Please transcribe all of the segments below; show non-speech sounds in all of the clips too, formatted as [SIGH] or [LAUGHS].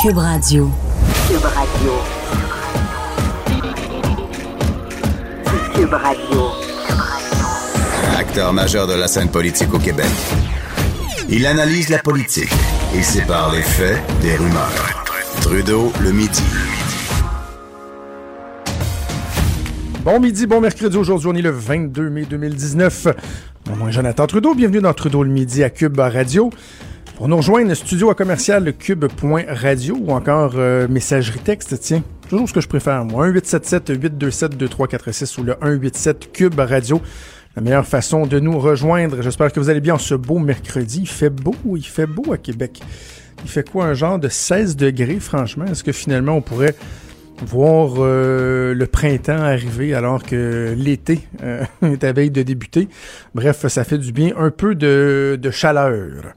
Cube Radio. Cube Radio. Cube Radio. Acteur majeur de la scène politique au Québec. Il analyse la politique et sépare les faits des rumeurs. Trudeau le midi. Bon midi, bon mercredi. Aujourd'hui, on est le 22 mai 2019. Mon nom est Jonathan Trudeau. Bienvenue dans Trudeau le midi à Cube Radio. Pour nous rejoindre, studio à commercial cube.radio ou encore euh, messagerie texte, tiens, toujours ce que je préfère, moi. 1-877-827-2346 ou le 187 Cube Radio. La meilleure façon de nous rejoindre. J'espère que vous allez bien en ce beau mercredi. Il fait beau, il fait beau à Québec. Il fait quoi, un genre de 16 degrés, franchement? Est-ce que finalement on pourrait voir euh, le printemps arriver alors que l'été euh, [LAUGHS] est à veille de débuter? Bref, ça fait du bien. Un peu de chaleur.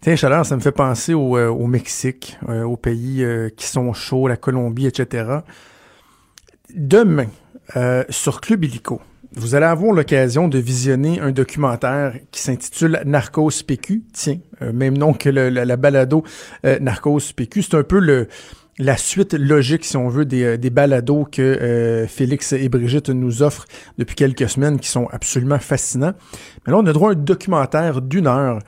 Tiens, chaleur, ça me fait penser au, euh, au Mexique, euh, aux pays euh, qui sont chauds, la Colombie, etc. Demain, sur Club Illico, vous allez avoir l'occasion de visionner un documentaire qui s'intitule Narcos PQ. Tiens, même nom que le, la, la, balado Narcos PQ. C'est un peu le la suite logique, si on veut, des, des balados que Félix et Brigitte nous offrent depuis quelques semaines, qui sont absolument fascinants. Mais là, on a droit à un documentaire d'une heure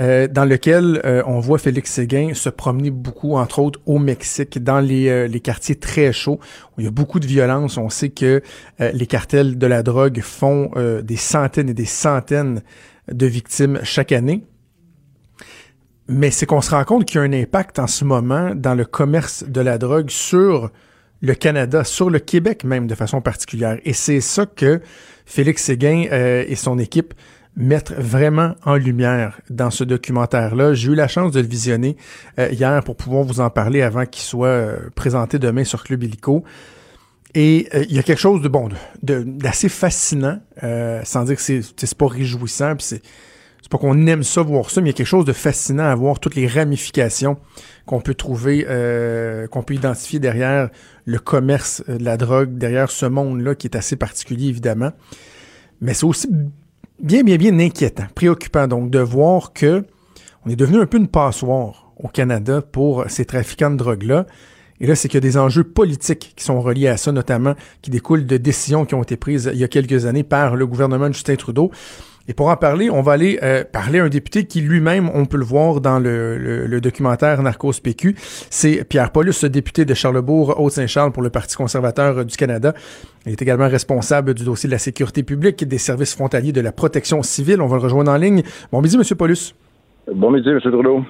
euh, dans lequel euh, on voit Félix Séguin se promener beaucoup, entre autres au Mexique, dans les, euh, les quartiers très chauds, où il y a beaucoup de violence. On sait que les cartels de la drogue font des centaines et des centaines de victimes chaque année. Mais c'est qu'on se rend compte qu'il y a un impact en ce moment dans le commerce de la drogue sur le Canada, sur le Québec même de façon particulière. Et c'est ça que Félix Séguin et son équipe mettre vraiment en lumière dans ce documentaire-là. J'ai eu la chance de le visionner euh, hier pour pouvoir vous en parler avant qu'il soit euh, présenté demain sur Club Illico. Et euh, il y a quelque chose de bon, d'assez fascinant, sans dire que c'est pas réjouissant, puis c'est c'est pas qu'on aime ça voir ça, mais il y a quelque chose de fascinant à voir toutes les ramifications qu'on peut trouver, qu'on peut identifier derrière le commerce de la drogue, derrière ce monde-là qui est assez particulier évidemment. Mais c'est aussi bien, bien, bien inquiétant, préoccupant donc de voir que on est devenu un peu une passoire au Canada pour ces trafiquants de drogue-là. Et là, c'est qu'il y a des enjeux politiques qui sont reliés à ça, notamment qui découlent de décisions qui ont été prises il y a quelques années par le gouvernement de Justin Trudeau. Et pour en parler, on va aller euh, parler à un député qui lui-même, on peut le voir dans le, le, documentaire Narcos PQ, c'est Pierre Paulus, député de Charlebourg, Haute-Saint-Charles pour le Parti conservateur du Canada. Il est également responsable du dossier de la sécurité publique des services frontaliers de la protection civile. On va le rejoindre en ligne. Bon midi, M. Paulus. Bon midi, M. Trudeau.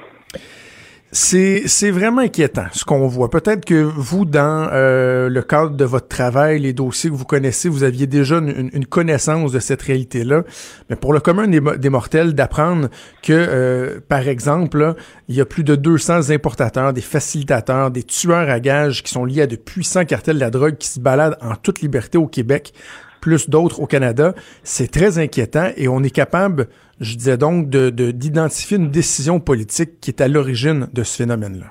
C'est vraiment inquiétant ce qu'on voit. Peut-être que vous, dans euh, le cadre de votre travail, les dossiers que vous connaissez, vous aviez déjà une, connaissance de cette réalité-là. Mais pour le commun des, des mortels, d'apprendre que, euh, par exemple, il y a plus de 200 importateurs, des facilitateurs, des tueurs à gages qui sont liés à de puissants cartels de la drogue qui se baladent en toute liberté au Québec, plus d'autres au Canada, c'est très inquiétant et on est capable je disais donc, d'identifier de, une décision politique qui est à l'origine de ce phénomène-là.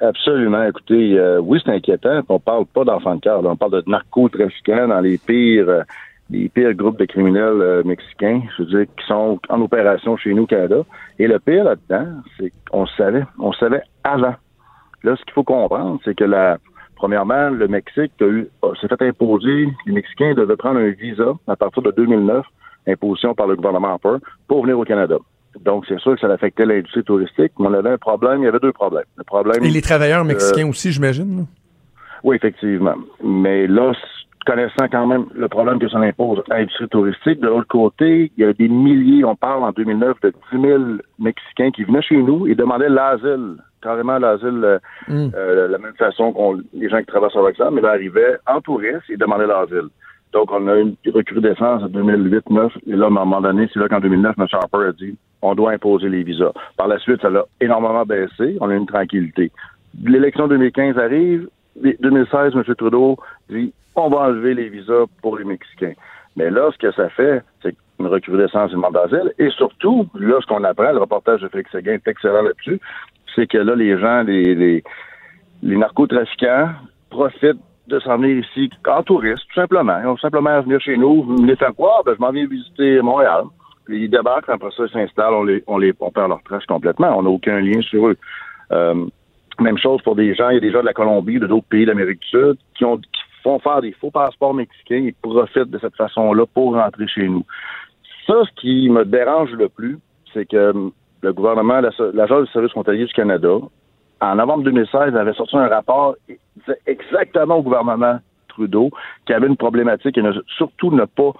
Absolument. Écoutez, euh, oui, c'est inquiétant. On parle pas d'enfants de cœur. On parle de narcotrafiquants dans les pires, euh, les pires groupes de criminels euh, mexicains, je veux dire, qui sont en opération chez nous au Canada. Et le pire là-dedans, c'est qu'on savait. On savait avant. Là, ce qu'il faut comprendre, c'est que la, premièrement, le Mexique s'est fait imposer, les Mexicains devaient prendre un visa à partir de 2009 imposition par le gouvernement Harper pour venir au Canada. Donc, c'est sûr que ça affectait l'industrie touristique, mais on avait un problème, il y avait deux problèmes. Le problème, Et les travailleurs mexicains aussi, j'imagine? Oui, effectivement. Mais là, connaissant quand même le problème que ça impose à l'industrie touristique, de l'autre côté, il y a des milliers, on parle en 2009 de 10 000 Mexicains qui venaient chez nous et demandaient l'asile, carrément l'asile, euh, mm. euh, de la même façon que les gens qui travaillent sur l'examen, mais là, arrivaient en touriste et demandaient l'asile. Donc, on a eu une recrudescence en 2008-2009. Et là, à un moment donné, c'est là qu'en 2009, M. Harper a dit on doit imposer les visas. Par la suite, ça l'a énormément baissé. On a une tranquillité. L'élection 2015 arrive. 2016, M. Trudeau dit on va enlever les visas pour les Mexicains. Mais là, ce que ça fait, c'est une recrudescence du monde d'asile. Et surtout, là, ce qu'on apprend, le reportage de Félix Seguin est excellent là-dessus, c'est que là, les gens, les, les, narcotrafiquants profitent de s'en venir ici en touriste, tout simplement. Ils vont simplement venir chez nous, venir faire quoi? Ben, je m'en viens visiter Montréal. Puis ils débarquent, après ça, ils s'installent, on les, on les, perd leur trace complètement. On n'a aucun lien sur eux. Euh, même chose pour des gens, il y a des gens de la Colombie, de d'autres pays d'Amérique du Sud, qui ont, qui font faire des faux passeports mexicains et profitent de cette façon-là pour rentrer chez nous. Ça, ce qui me dérange le plus, c'est que le gouvernement, l'Agence du service frontalier du Canada, en novembre 2016, avait sorti un rapport exactement au gouvernement Trudeau qu'il y avait une problématique et surtout ne pas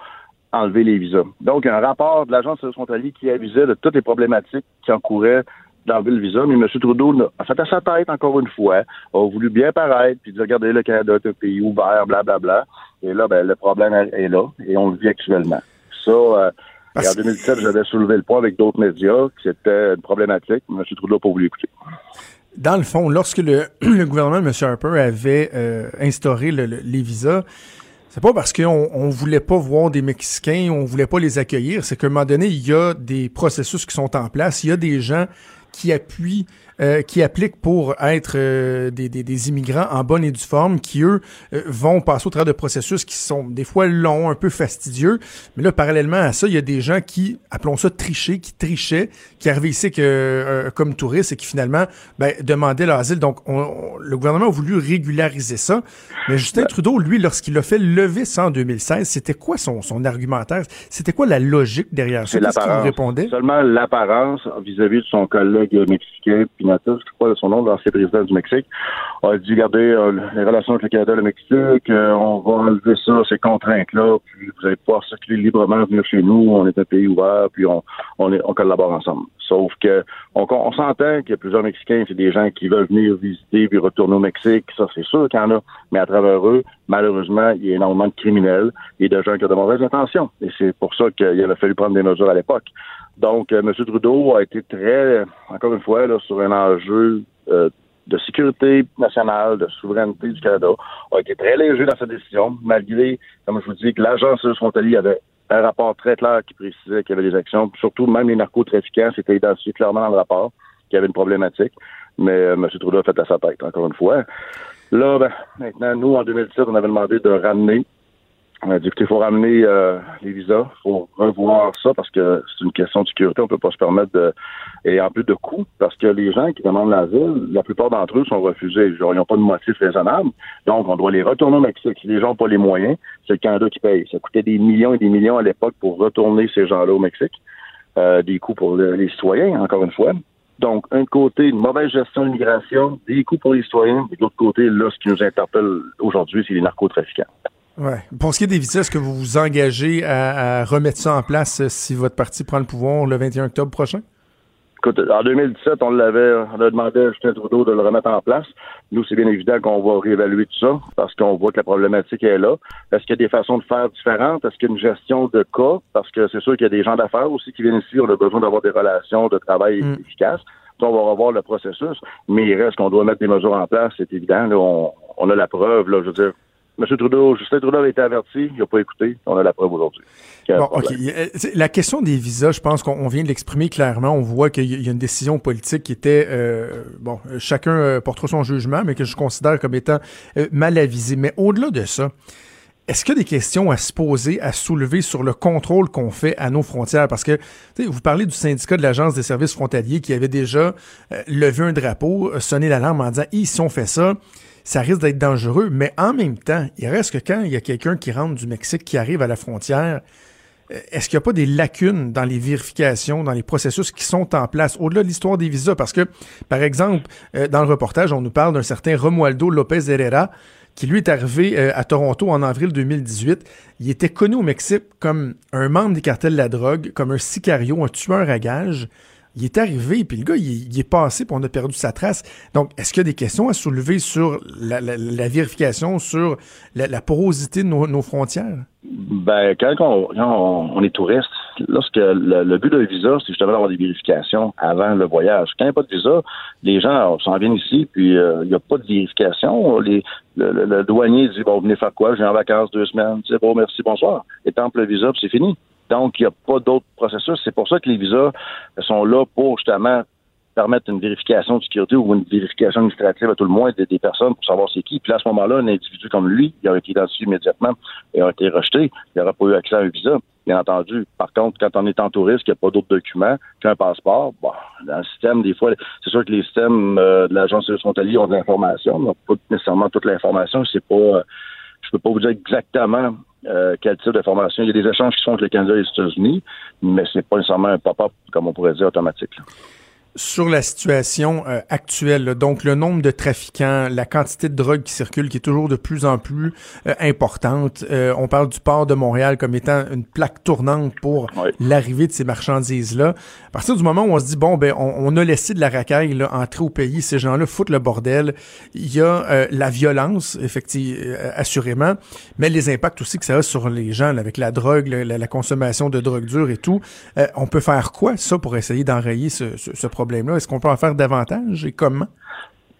enlever les visas. Donc, un rapport de l'Agence de frontalier qui avisait de toutes les problématiques qui encouraient d'enlever le visa, mais M. Trudeau a fait à sa tête, encore une fois, a voulu bien paraître, puis dire, regardez, le Canada est un pays ouvert, blablabla. Bla, bla. Et là, ben, le problème est là, et on le vit actuellement. Ça, euh, en 2017, j'avais soulevé le point avec d'autres médias, que c'était une problématique, M. Trudeau n'a pas voulu écouter dans le fond, lorsque le, [CLEARS THROAT] gouvernement de M. Harper avait euh, instauré les visas, c'est pas parce qu'on on voulait pas voir des Mexicains, on voulait pas les accueillir, c'est qu'à un moment donné, il y a des processus qui sont en place, il y a des gens qui appuient euh, qui appliquent pour être euh, des, des, des, immigrants en bonne et due forme, qui eux euh, vont passer au travers de processus qui sont des fois longs, un peu fastidieux. Mais là, parallèlement à ça, il y a des gens qui, appelons ça tricher, qui trichaient, qui arrivaient ici que, comme touristes et qui finalement ben, demandaient l'asile. Donc, on, le gouvernement a voulu régulariser ça. Mais Justin Trudeau, lui, lorsqu'il a fait lever ça en 2016, c'était quoi son, son argumentaire? C'était quoi la logique derrière ça? Qu'est-ce qu'il répondait? Seulement l'apparence vis-à-vis de son collègue mexicain, puis je crois son nom, l'ancien président du Mexique, a dit, regardez, euh, les relations avec le Canada et le Mexique, euh, on va enlever ça, ces contraintes-là, puis vous allez pouvoir circuler librement, venir chez nous, on est un pays ouvert, puis on, on, collabore ensemble. Sauf que on, on s'entend qu'il y a plusieurs Mexicains, c'est des gens qui veulent venir visiter puis retourner au Mexique, ça c'est sûr qu'il y en a, mais à travers eux, malheureusement, il y a énormément de criminels et de gens qui ont de mauvaises intentions. Et c'est pour ça qu'il avait fallu prendre des mesures à l'époque. Donc, euh, M. Trudeau a été très, encore une fois, là, sur un enjeu euh, de sécurité nationale, de souveraineté du Canada, a été très léger dans sa décision, malgré, comme je vous dis, que l'agence frontalier avait un rapport très clair qui précisait qu'il y avait des actions, surtout même les narcotrafiquants, c'était identifié clairement dans le rapport qu'il y avait une problématique. Mais euh, M. Trudeau a fait à sa tête, encore une fois. Là, ben, maintenant, nous, en 2017, on avait demandé de ramener a dit qu'il faut ramener euh, les visas, il faut revoir ça parce que c'est une question de sécurité, on peut pas se permettre de et en plus de coûts, parce que les gens qui demandent l'asile, la plupart d'entre eux sont refusés. Ils n'ont pas de motif raisonnable. Donc, on doit les retourner au Mexique. Si les gens n'ont pas les moyens, c'est le Canada qui paye. Ça coûtait des millions et des millions à l'époque pour retourner ces gens-là au Mexique. Euh, des coûts pour les citoyens, encore une fois. Donc, un côté, une mauvaise gestion de l'immigration, des coûts pour les citoyens, et de l'autre côté, là, ce qui nous interpelle aujourd'hui, c'est les narcotrafiquants. Ouais. Pour ce qui est des visas, est-ce que vous vous engagez à, remettre ça en place euh, si votre parti prend le pouvoir le 21 octobre prochain? Écoute, en 2017, on l'avait, on a demandé à Justin Trudeau de le remettre en place. Nous, c'est bien évident qu'on va réévaluer tout ça parce qu'on voit que la problématique est là. Est-ce qu'il y a des façons de faire différentes? Est-ce qu'il y a une gestion de cas? Parce que c'est sûr qu'il y a des gens d'affaires aussi qui viennent ici. On a besoin d'avoir des relations de travail mm. efficaces. Donc, on va revoir le processus, mais il reste qu'on doit mettre des mesures en place, c'est évident. on, on, a la preuve, là, je veux dire, M. Trudeau, Justin Trudeau a été averti, il n'a pas écouté. On a la preuve aujourd'hui. Bon, OK. La question des visas, je pense qu'on vient de l'exprimer clairement. On voit qu'il y a une décision politique qui était, euh, bon, chacun euh, portera son jugement, mais que je considère comme étant euh, mal avisé. Mais au-delà de ça, est-ce qu'il y a des questions à se poser, à soulever sur le contrôle qu'on fait à nos frontières? Parce que vous parlez du syndicat de l'Agence des services frontaliers qui avait déjà levé un drapeau, sonné l'alarme en disant, si on fait ça, ça risque d'être dangereux, mais en même temps, il reste que quand il y a quelqu'un qui rentre du Mexique, qui arrive à la frontière, euh, est-ce qu'il n'y a pas des lacunes dans les vérifications, dans les processus qui sont en place, au-delà de l'histoire des visas? Parce que, par exemple, euh, dans le reportage, on nous parle d'un certain Romualdo Lopez Herrera, qui lui est arrivé euh, à Toronto en avril 2018. Il était connu au Mexique comme un membre des cartels de la drogue, comme un sicario, un tueur à gages il est arrivé, puis le gars, il, est passé, puis on a perdu sa trace. Donc, est-ce qu'il y a des questions à soulever sur la, vérification, sur la, porosité de nos, frontières? Ben, quand on, est touriste, lorsque le, but d'un visa, c'est justement d'avoir des vérifications avant le voyage. Quand il n'y a pas de visa, les gens s'en viennent ici, puis euh, il n'y a pas de vérification. Le, douanier dit bon, venez faire quoi? Je viens en vacances deux semaines. C'est bon, merci, bonsoir. Et temple le visa, puis c'est fini. Donc, il n'y a pas d'autres processus. C'est pour ça que les visas sont là pour justement permettre une vérification de sécurité ou une vérification administrative à tout le moins des, personnes pour savoir c'est qui. Puis à ce moment-là, un individu comme lui, il aurait été identifié immédiatement et aurait été rejeté. Il n'aurait pas eu accès à un visa, bien entendu. Par contre, quand on est en touriste, qu'il n'y a pas d'autres documents qu'un passeport, bon, dans le système, des fois, c'est sûr que les systèmes euh, de l'Agence frontalier ont de l'information, mais pas nécessairement toute l'information. C'est pas, euh, je peux pas vous dire exactement euh, quel type d'information. Il y a des échanges qui sont entre le Canada et les États-Unis, mais c'est pas nécessairement un pop-up, comme on pourrait dire, automatique sur la situation euh, actuelle, donc le nombre de trafiquants, la quantité de drogue qui circule, qui est toujours de plus en plus euh, importante. Euh, on parle du port de Montréal comme étant une plaque tournante pour l'arrivée de ces marchandises-là. À partir du moment où on se dit bon ben on, a laissé de la racaille là, entrer au pays, ces gens-là foutent le bordel. Il y a la violence, effectivement, assurément, mais les impacts aussi que ça a sur les gens avec la drogue, la, la, consommation de drogue dure et tout. on peut faire quoi ça pour essayer d'enrayer ce, ce, ce problème? Est-ce qu'on peut en faire davantage et comment?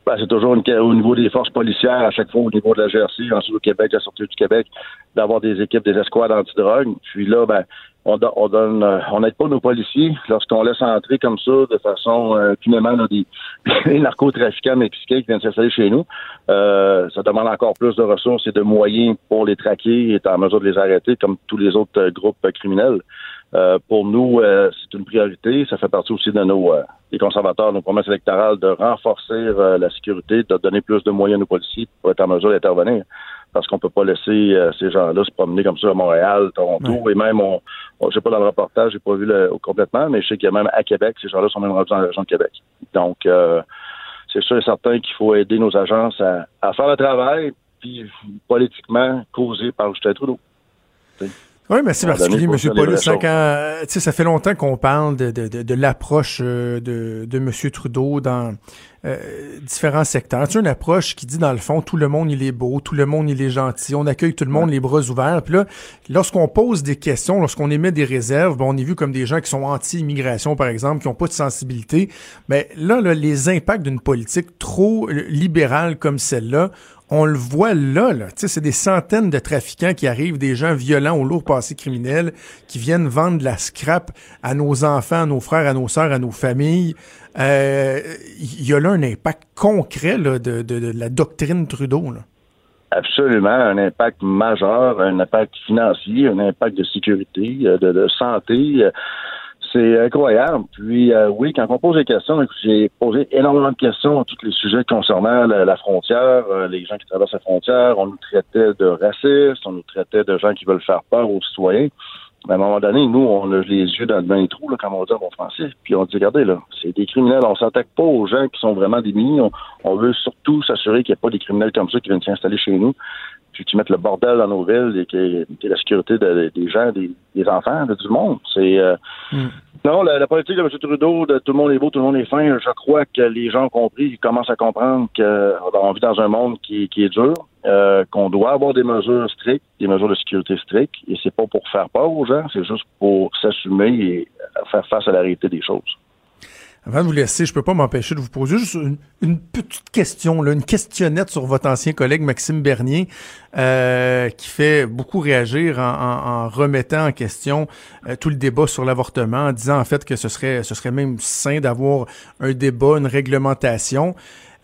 Ben, c'est toujours au niveau des forces policières, à chaque fois au niveau de la GRC, ensuite au Québec, la sortie du Québec, d'avoir des équipes, des escouades antidrogue. Puis là, ben, on, donne, euh, on n'aide pas nos policiers lorsqu'on laisse entrer comme ça, de façon euh, [LAUGHS] des, narcotrafiquants mexicains qui viennent s'installer chez nous. Euh, ça demande encore plus de ressources et de moyens pour les traquer et être en mesure de les arrêter, comme tous les autres euh, groupes criminels. Euh, pour nous, euh, c'est une priorité. Ça fait partie aussi de nos euh, des conservateurs, nos promesses électorales, de renforcer la sécurité, de donner plus de moyens aux policiers pour être en mesure d'intervenir. Parce qu'on peut pas laisser ces gens-là se promener comme ça à Montréal, Toronto, et même, on, je sais pas dans le reportage, j'ai pas vu le, complètement, mais je sais qu'il y a même à Québec, ces gens-là sont même rendus dans la région de Québec. Donc, c'est sûr et certain qu'il faut aider nos agences à, faire le travail, puis politiquement causé par Justin Trudeau. Oui, merci particulier, M. Paulus. Euh, ça fait longtemps qu'on parle de, de, de, l'approche euh, de, de M. Trudeau dans euh, différents secteurs. C'est une approche qui dit, dans le fond, tout le monde, il est beau, tout le monde, il est gentil, on accueille tout le monde les bras ouverts. Puis là, lorsqu'on pose des questions, lorsqu'on émet des réserves, bon, on est vu comme des gens qui sont anti-immigration, par exemple, qui n'ont pas de sensibilité. Mais là, là les impacts d'une politique trop libérale comme celle-là, on le voit là, là. c'est des centaines de trafiquants qui arrivent, des gens violents au lourd passé criminel, qui viennent vendre de la scrap à nos enfants, à nos frères, à nos sœurs, à nos familles. Il euh, y a là un impact concret de, de, la doctrine Trudeau. Là. Absolument, un impact majeur, un impact financier, un impact de sécurité, euh, de, de santé. C'est incroyable. Puis euh, oui, quand on pose des questions, j'ai posé énormément de questions à tous les sujets concernant la, frontière, euh, les gens qui traversent la frontière. On nous traitait de racistes, on nous traitait de gens qui veulent faire peur aux citoyens. Mais à un moment donné, nous, on a les yeux dans, le trou, là, comme on dit en bon français. Puis on dit, regardez, là, c'est des criminels. On s'attaque pas aux gens qui sont vraiment démunis. On, on veut surtout s'assurer qu'il n'y a pas des criminels comme ça qui viennent s'installer chez nous puis qui mettent le bordel dans nos villes et qui, la sécurité des gens, des, enfants, de, du monde. C'est euh, hmm. non la, politique de M. Trudeau, de tout le monde est beau, tout le monde est fin. Je crois que les gens ont compris, ils commencent à comprendre qu'on vit dans un monde qui, qui est dur, euh, qu'on doit avoir des mesures strictes, des mesures de sécurité strictes, et c'est pas pour faire peur aux gens, c'est juste pour s'assumer et faire face à la réalité des choses. Avant de vous laisser, je peux pas m'empêcher de vous poser juste une, petite question, une questionnette sur votre ancien collègue Maxime Bernier, euh, qui fait beaucoup réagir en, remettant en question euh, tout le débat sur l'avortement, en disant en fait que ce serait, ce serait même sain d'avoir un débat, une réglementation.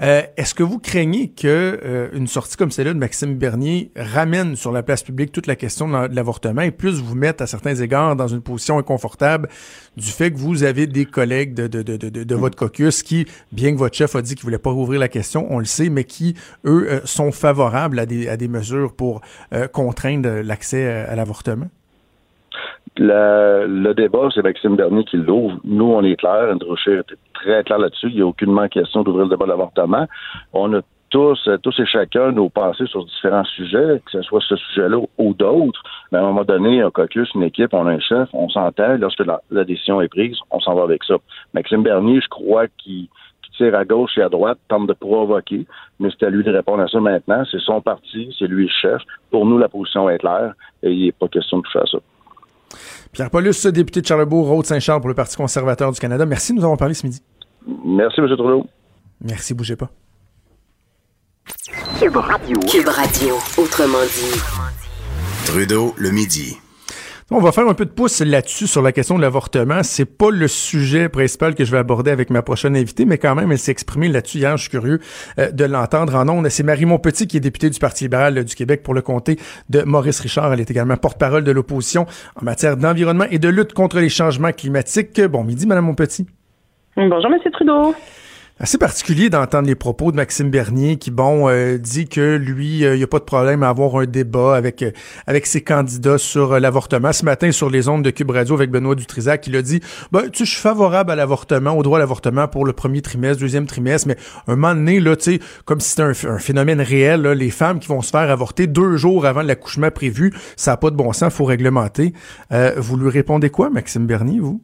Euh, est-ce que vous craignez que euh, une sortie comme celle-là de Maxime Bernier ramène sur la place publique toute la question de l'avortement et plus vous mette à certains égards dans une position inconfortable du fait que vous avez des collègues de, de, de, de, votre caucus qui, bien que votre chef a dit qu'il voulait pas rouvrir la question, on le sait, mais qui, eux, euh, sont favorables à des, à des mesures pour contraindre l'accès à l'avortement? le débat, c'est Maxime Bernier qui l'ouvre. Nous, on est clair. Andrew très clair là-dessus. Il n'y a aucunement question d'ouvrir le débat de l'avortement. On a tous, tous et chacun nos pensées sur différents sujets, que ce soit ce sujet-là ou d'autres. Mais à un moment donné, un caucus, une équipe, on a un chef, on s'entend. Lorsque la, décision est prise, on s'en va avec ça. Maxime Bernier, je crois qu'il tire à gauche et à droite, tente de provoquer, mais c'est à lui de répondre à ça maintenant. C'est son parti, c'est lui le chef. Pour nous, la position est claire et il n'est pas question de toucher à ça. Pierre Paulus, député de Charlebourg, Rôde-Saint-Charles pour le Parti conservateur du Canada. Merci de nous avons parlé ce midi. Merci, M. Trudeau. Merci, bougez pas. Cube Radio. Cube Radio, autrement dit. Trudeau, le midi. On va faire un peu de pouce là-dessus sur la question de l'avortement. C'est pas le sujet principal que je vais aborder avec ma prochaine invitée, mais quand même, elle s'est exprimée là-dessus hier. Je suis curieux euh, de l'entendre en ondes. C'est Marie Montpetit qui est députée du Parti libéral euh, du Québec pour le comté de Maurice Richard. Elle est également porte-parole de l'opposition en matière d'environnement et de lutte contre les changements climatiques. Bon midi, Madame Montpetit. Bonjour, Monsieur Trudeau assez particulier d'entendre les propos de Maxime Bernier qui, bon, euh, dit que lui, euh, il n'y a pas de problème à avoir un débat avec euh, avec ses candidats sur l'avortement. Ce matin, sur les ondes de Cube Radio avec Benoît Dutrisac, il a dit, ben, tu je suis favorable à l'avortement, au droit à l'avortement pour le premier trimestre, deuxième trimestre, mais un moment donné, là, tu sais, comme si c'était un, phénomène réel, là, les femmes qui vont se faire avorter deux jours avant l'accouchement prévu, ça n'a pas de bon sens, faut réglementer. vous lui répondez quoi, Maxime Bernier, vous?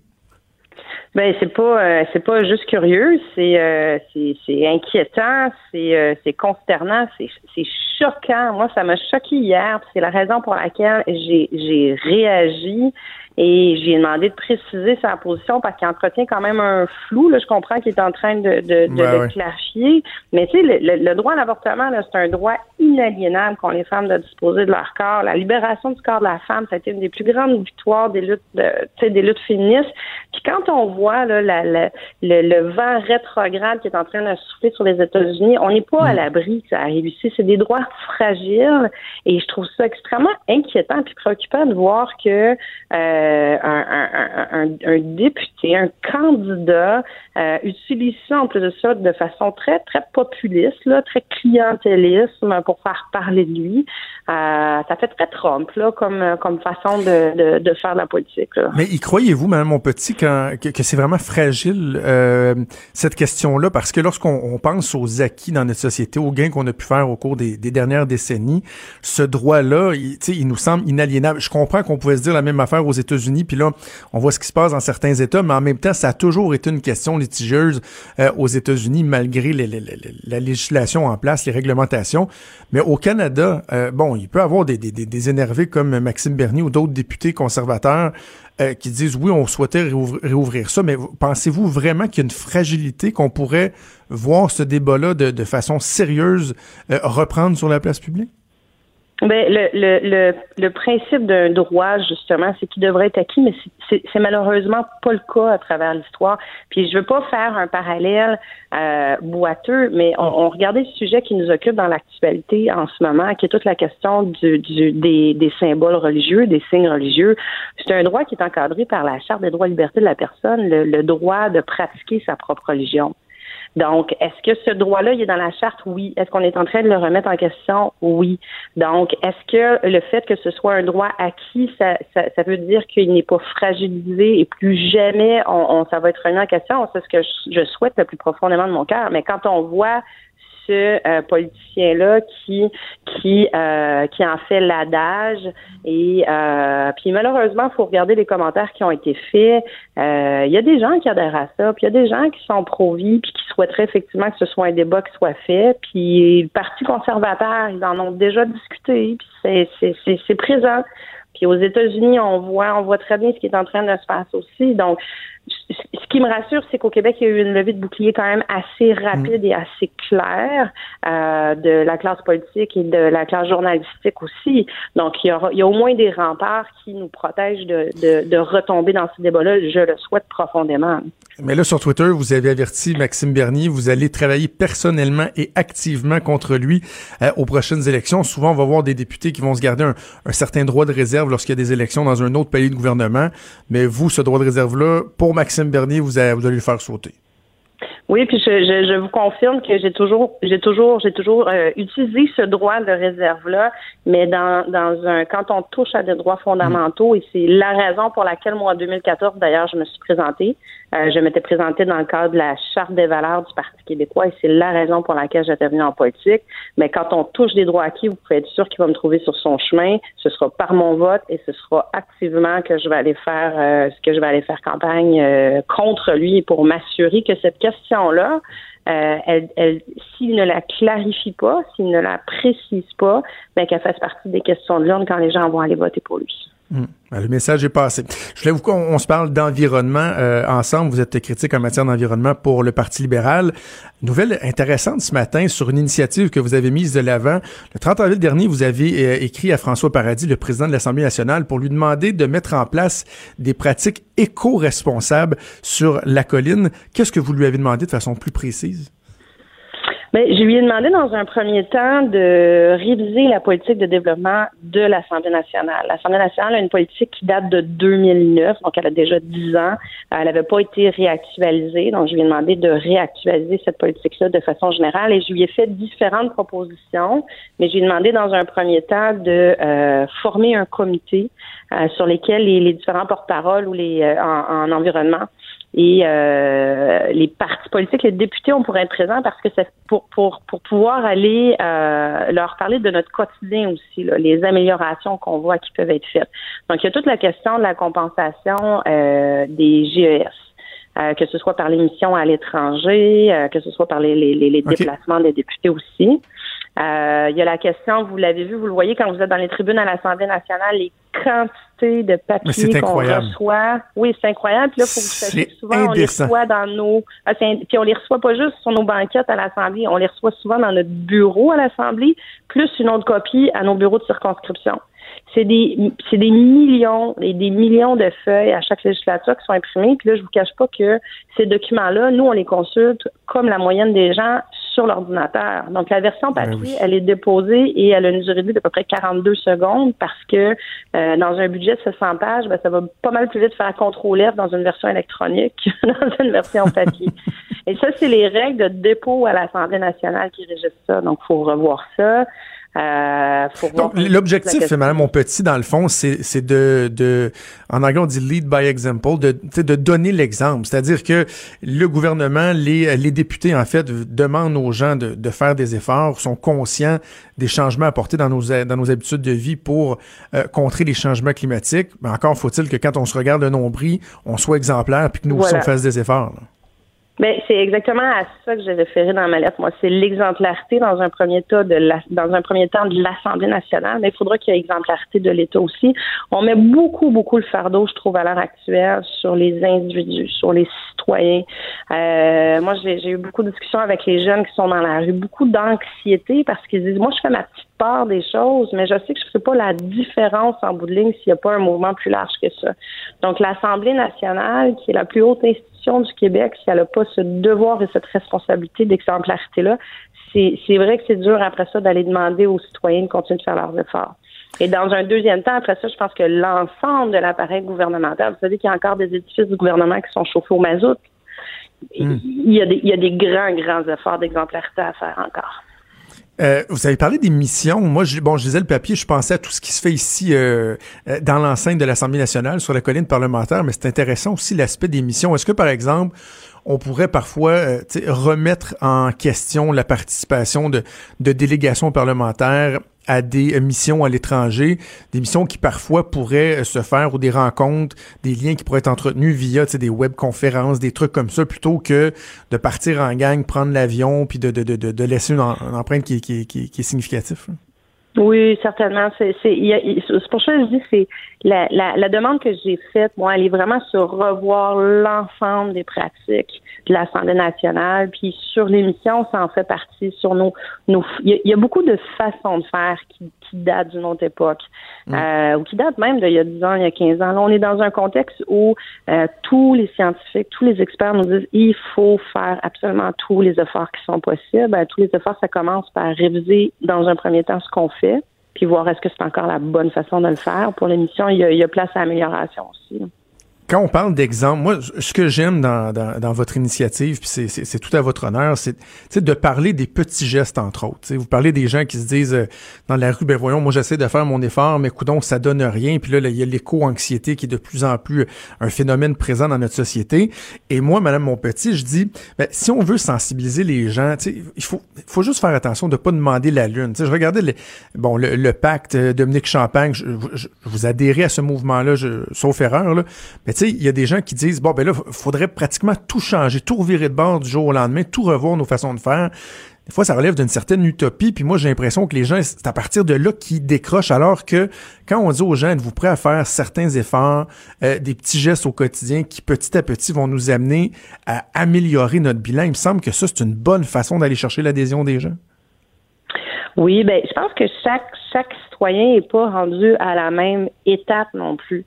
Ben c'est pas euh, c'est pas juste curieux, c'est euh, c'est inquiétant, c'est euh, c'est consternant, c'est c'est choquant. Moi, ça m'a choqué hier. C'est la raison pour laquelle j'ai j'ai réagi et j'ai demandé de préciser sa position parce qu'il entretient quand même un flou. Là, je comprends qu'il est en train de, de, de clarifier. Mais tu sais, le, le, droit à l'avortement, c'est un droit inaliénable qu'ont les femmes de disposer de leur corps. La libération du corps de la femme, ça a été une des plus grandes victoires des luttes de, des luttes féministes. Puis quand on voit là, la, la, le, le, vent rétrograde qui est en train de souffler sur les États-Unis, on n'est pas à mm. l'abri que ça arrive ici. C'est des droits fragiles et je trouve ça extrêmement inquiétant et préoccupant de voir que euh, euh, un, député, un candidat euh, utilise ça en plus de ça de façon très, très populiste, là, très clientéliste pour faire parler de lui. Euh, ça fait très Trump là, comme, comme façon de, de, faire de la politique. Mais y croyez-vous, Mme mon petit, que, que c'est vraiment fragile cette question-là? Parce que lorsqu'on pense aux acquis dans notre société, aux gains qu'on a pu faire au cours des, dernières décennies, ce droit-là, il, il nous semble inaliénable. Je comprends qu'on pouvait se dire la même affaire aux Puis là, on voit ce qui se passe dans certains États, mais en même temps, ça a toujours été une question litigieuse euh, aux États-Unis, malgré la législation en place, les réglementations. Mais au Canada, euh, bon, il peut y avoir des, énervés comme Maxime Bernier ou d'autres députés conservateurs euh, qui disent oui, on souhaitait réouvrir, ça, mais pensez-vous vraiment qu'il y a une fragilité qu'on pourrait voir ce débat-là de façon sérieuse reprendre sur la place publique? Ben, le, le, le, le principe d'un droit, justement, c'est qu'il devrait être acquis, mais c'est malheureusement pas le cas à travers l'histoire. Puis je veux pas faire un parallèle euh, boiteux, mais on, on, regardait le sujet qui nous occupe dans l'actualité en ce moment, qui est toute la question du, du des, des, symboles religieux, des signes religieux. C'est un droit qui est encadré par la Charte des droits et libertés de la personne, le droit de pratiquer sa propre religion. Donc, est-ce que ce droit-là, il est dans la charte? Oui. Est-ce qu'on est en train de le remettre en question? Oui. Donc, est-ce que le fait que ce soit un droit acquis, ça, veut dire qu'il n'est pas fragilisé et plus jamais on, ça va être remis en question? C'est ce que je souhaite le plus profondément de mon cœur. Mais quand on voit euh, politicien-là qui qui euh, qui en fait l'adage et euh, puis malheureusement, il faut regarder les commentaires qui ont été faits. Il y a des gens qui adhèrent à ça, puis il y a des gens qui sont pro-vie puis qui souhaiteraient effectivement que ce soit un débat qui soit fait. Puis le Parti conservateur, ils en ont déjà discuté, puis c'est c'est présent. Puis aux États-Unis, on voit on voit très bien ce qui est en train de se passer aussi. Donc ce qui me rassure, c'est qu'au Québec, il y a eu une levée de bouclier quand même assez rapide et assez claire euh, de la classe politique et de la classe journalistique aussi. Donc, il y, aura, il y a au moins des remparts qui nous protègent de, de, de retomber dans ce débat-là. Je le souhaite profondément. Mais là, sur Twitter, vous avez averti Maxime Bernier, vous allez travailler personnellement et activement contre lui euh, aux prochaines élections. Souvent, on va voir des députés qui vont se garder un, un certain droit de réserve lorsqu'il y a des élections dans un autre pays de gouvernement. Mais vous, ce droit de réserve-là, pour Maxime Bernier, vous, allez, vous allez le faire sauter. Oui, puis je, je, je, vous confirme que j'ai toujours, j'ai toujours, j'ai toujours euh, utilisé ce droit de réserve-là, mais dans, dans un, quand on touche à des droits fondamentaux, et c'est la raison pour laquelle moi en 2014, d'ailleurs, je me suis présentée. Euh, je m'étais présentée dans le cadre de la charte des valeurs du Parti québécois, et c'est la raison pour laquelle j'étais venue en politique. Mais quand on touche des droits acquis, vous pouvez être sûr qu'il va me trouver sur son chemin. Ce sera par mon vote, et ce sera activement que je vais aller faire, euh, que je vais aller faire campagne contre lui pour m'assurer que cette question là euh, elle, s'il ne la clarifie pas, s'il ne la précise pas, ben qu'elle fasse partie des questions de l'urne quand les gens vont aller voter pour lui. Hmm. Ben, le message est passé. Je voulais vous qu'on se parle d'environnement euh, ensemble. Vous êtes critique en matière d'environnement pour le Parti libéral. Nouvelle intéressante ce matin sur une initiative que vous avez mise de l'avant. Le 30 avril dernier, vous avez euh, écrit à François Paradis, le président de l'Assemblée nationale, pour lui demander de mettre en place des pratiques éco-responsables sur la colline. Qu'est-ce que vous lui avez demandé de façon plus précise? Mais je lui ai demandé dans un premier temps de réviser la politique de développement de l'Assemblée nationale. L'Assemblée nationale a une politique qui date de 2009, donc elle a déjà 10 ans. Elle n'avait pas été réactualisée, donc je lui ai demandé de réactualiser cette politique-là de façon générale et je lui ai fait différentes propositions, mais je lui ai demandé dans un premier temps de euh, former un comité euh, sur lesquels les, différents porte-paroles ou les euh, en environnement et euh, les partis politiques, les députés, on pourrait être présents parce que c'est pour, pour, pour pouvoir aller euh, leur parler de notre quotidien aussi, là, les améliorations qu'on voit qui peuvent être faites. Donc, il y a toute la question de la compensation euh, des GES. Euh, que ce soit par l'émission à l'étranger, euh, que ce soit par les, les, les déplacements des députés aussi. Euh, il y a la question, vous l'avez vu, vous le voyez quand vous êtes dans les tribunes à l'Assemblée nationale, les quantités de papier qu'on reçoit. Oui, c'est incroyable. Puis là, faut que vous sachiez souvent, on les reçoit dans nos. Ah, puis on les reçoit pas juste sur nos banquettes à l'Assemblée, on les reçoit souvent dans notre bureau à l'Assemblée, plus une autre copie à nos bureaux de circonscription. C'est des, c'est des millions et des millions de feuilles à chaque législature qui sont imprimées. Puis là, je vous cache pas que ces documents-là, nous, on les consulte comme la moyenne des gens sur l'ordinateur. Donc, la version ben papier, elle est déposée et elle a une durée de vie d'à peu près 42 secondes parce que euh, dans un budget de 600 pages, ben, ça va pas mal plus vite faire contrôler dans une version électronique que [LAUGHS] dans une version papier. et ça, c'est les règles de dépôt à l'Assemblée nationale qui régissent ça. Donc, il faut revoir ça. Euh, l'objectif, Madame Mon Petit, dans le fond, c'est de, de, en anglais on dit lead by example, de, de donner l'exemple. C'est-à-dire que le gouvernement, les, les députés, en fait, demandent aux gens de, de faire des efforts, sont conscients des changements apportés dans nos, dans nos habitudes de vie pour euh, contrer les changements climatiques. Mais encore faut-il que quand on se regarde le nombril, on soit exemplaire puis que nous aussi on fasse des efforts. Mais ben, c'est exactement à ça que j'ai référé dans ma lettre. Moi, c'est l'exemplarité dans un premier temps de la, dans un premier temps de l'Assemblée nationale, mais il faudra qu'il y ait exemplarité de l'État aussi. On met beaucoup, beaucoup le fardeau, je trouve, à l'heure actuelle, sur les individus, sur les citoyens. Euh, moi, j'ai eu beaucoup de discussions avec les jeunes qui sont dans la rue, beaucoup d'anxiété parce qu'ils disent, moi, je fais ma petite part des choses, mais je sais que je ne fais pas la différence en bout de ligne s'il n'y a pas un mouvement plus large que ça. Donc, l'Assemblée nationale, qui est la plus haute institution du Québec, si elle n'a pas ce devoir et cette responsabilité d'exemplarité-là, c'est vrai que c'est dur après ça d'aller demander aux citoyens de continuer de faire leurs efforts. Et dans un deuxième temps, après ça, je pense que l'ensemble de l'appareil gouvernemental, vous savez qu'il y a encore des édifices du gouvernement qui sont chauffés au mazout. Hmm. Il, y a des, il y a des grands, grands efforts d'exemplarité à faire encore. Euh, vous avez parlé des missions. Moi, je, bon, je lisais le papier, je pensais à tout ce qui se fait ici euh, euh, dans l'enceinte de l'Assemblée nationale sur la colline parlementaire, mais c'est intéressant aussi l'aspect des missions. Est-ce que, par exemple, on pourrait parfois remettre en question la participation de, de délégations parlementaires à des missions à l'étranger, des missions qui parfois pourraient euh, se faire ou des rencontres, des liens qui pourraient être entretenus via des webconférences, des trucs comme ça, plutôt que de partir en gang, prendre l'avion, puis de, de, de, de, laisser une, empreinte qui, qui, est significative. Oui, certainement. C'est pour ça que je dis c'est la, la, la, demande que j'ai faite, moi, elle est vraiment sur revoir l'ensemble des pratiques de l'Assemblée nationale. Puis sur l'émission, ça en fait partie. Sur nos, nos il y, a beaucoup de façons de faire qui, qui datent d'une autre époque, mm. euh, ou qui datent même d'il y a 10 ans, il y a 15 ans. Là, on est dans un contexte où euh, tous les scientifiques, tous les experts nous disent il faut faire absolument tous les efforts qui sont possibles. Euh, tous les efforts, ça commence par réviser dans un premier temps ce qu'on fait puis voir est-ce que c'est encore la bonne façon de le faire. Pour l'émission, il y a, il y a place à amélioration aussi quand on parle d'exemple, moi, ce que j'aime dans, dans, votre initiative, puis c'est tout à votre honneur, c'est de parler des petits gestes, entre autres. vous parlez des gens qui se disent euh, dans la rue, ben voyons, moi j'essaie de faire mon effort, mais coudon, ça donne rien. Puis là, il y a l'éco-anxiété qui est de plus en plus un phénomène présent dans notre société. Et moi, Madame Monpetit, je dis, ben, si on veut sensibiliser les gens, il faut, faut juste faire attention de pas demander la lune. je regardais le, bon, le, pacte euh, Dominique Champagne, je, vous adhérez à ce mouvement-là, sauf erreur, là, mais il y a des gens qui disent, bon, ben là, faudrait pratiquement tout changer, tout revirer de bord du jour au lendemain, tout revoir nos façons de faire. des fois, ça relève d'une certaine utopie. Puis moi, j'ai l'impression que les gens, c'est à partir de là qu'ils décrochent, alors que quand on dit aux gens, êtes-vous prêts à faire certains efforts, euh, des petits gestes au quotidien qui, petit à petit, vont nous amener à améliorer notre bilan, il me semble que ça, c'est une bonne façon d'aller chercher l'adhésion des gens. Oui, ben, je pense que chaque, chaque citoyen n'est pas rendu à la même étape non plus.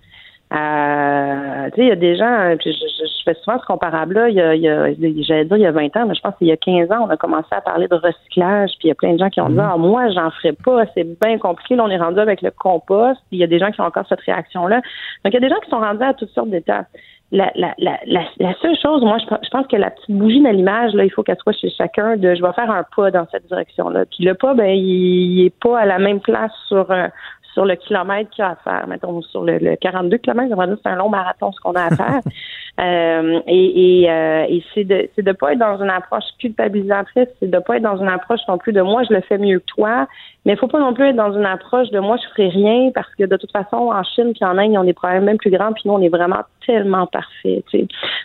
Euh, tu sais, il y a des gens, je, je, fais souvent ce comparable-là, il y a, il y a j'allais dire il y a 20 ans, mais je pense qu'il y a 15 ans, on a commencé à parler de recyclage, puis il y a plein de gens qui ont dit, mhm. ah, moi, j'en ferai pas, c'est bien compliqué, là, on est rendu avec le compost, puis il y a des gens qui ont encore cette réaction-là. Donc, il y a des gens qui sont rendus à toutes sortes d'étapes. La, la, la, la, seule chose, moi, je, pense que la petite bougie d'allumage, là, il faut qu'elle soit chez chacun de je vais faire un pas dans cette direction-là. Puis le pas, ben, il, il est pas à la même place sur un, sur le kilomètre qu'il y a à faire. Mettons, sur le, le 42 km, c'est un long marathon ce qu'on a à faire. [LAUGHS] euh, et euh, et c'est de c'est de pas être dans une approche culpabilisatrice, c'est de pas être dans une approche non plus de moi je le fais mieux que toi, mais il faut pas non plus être dans une approche de moi je ferai rien parce que de toute façon en Chine puis en Inde ils ont des problèmes même plus grands puis nous on est vraiment tellement parfait.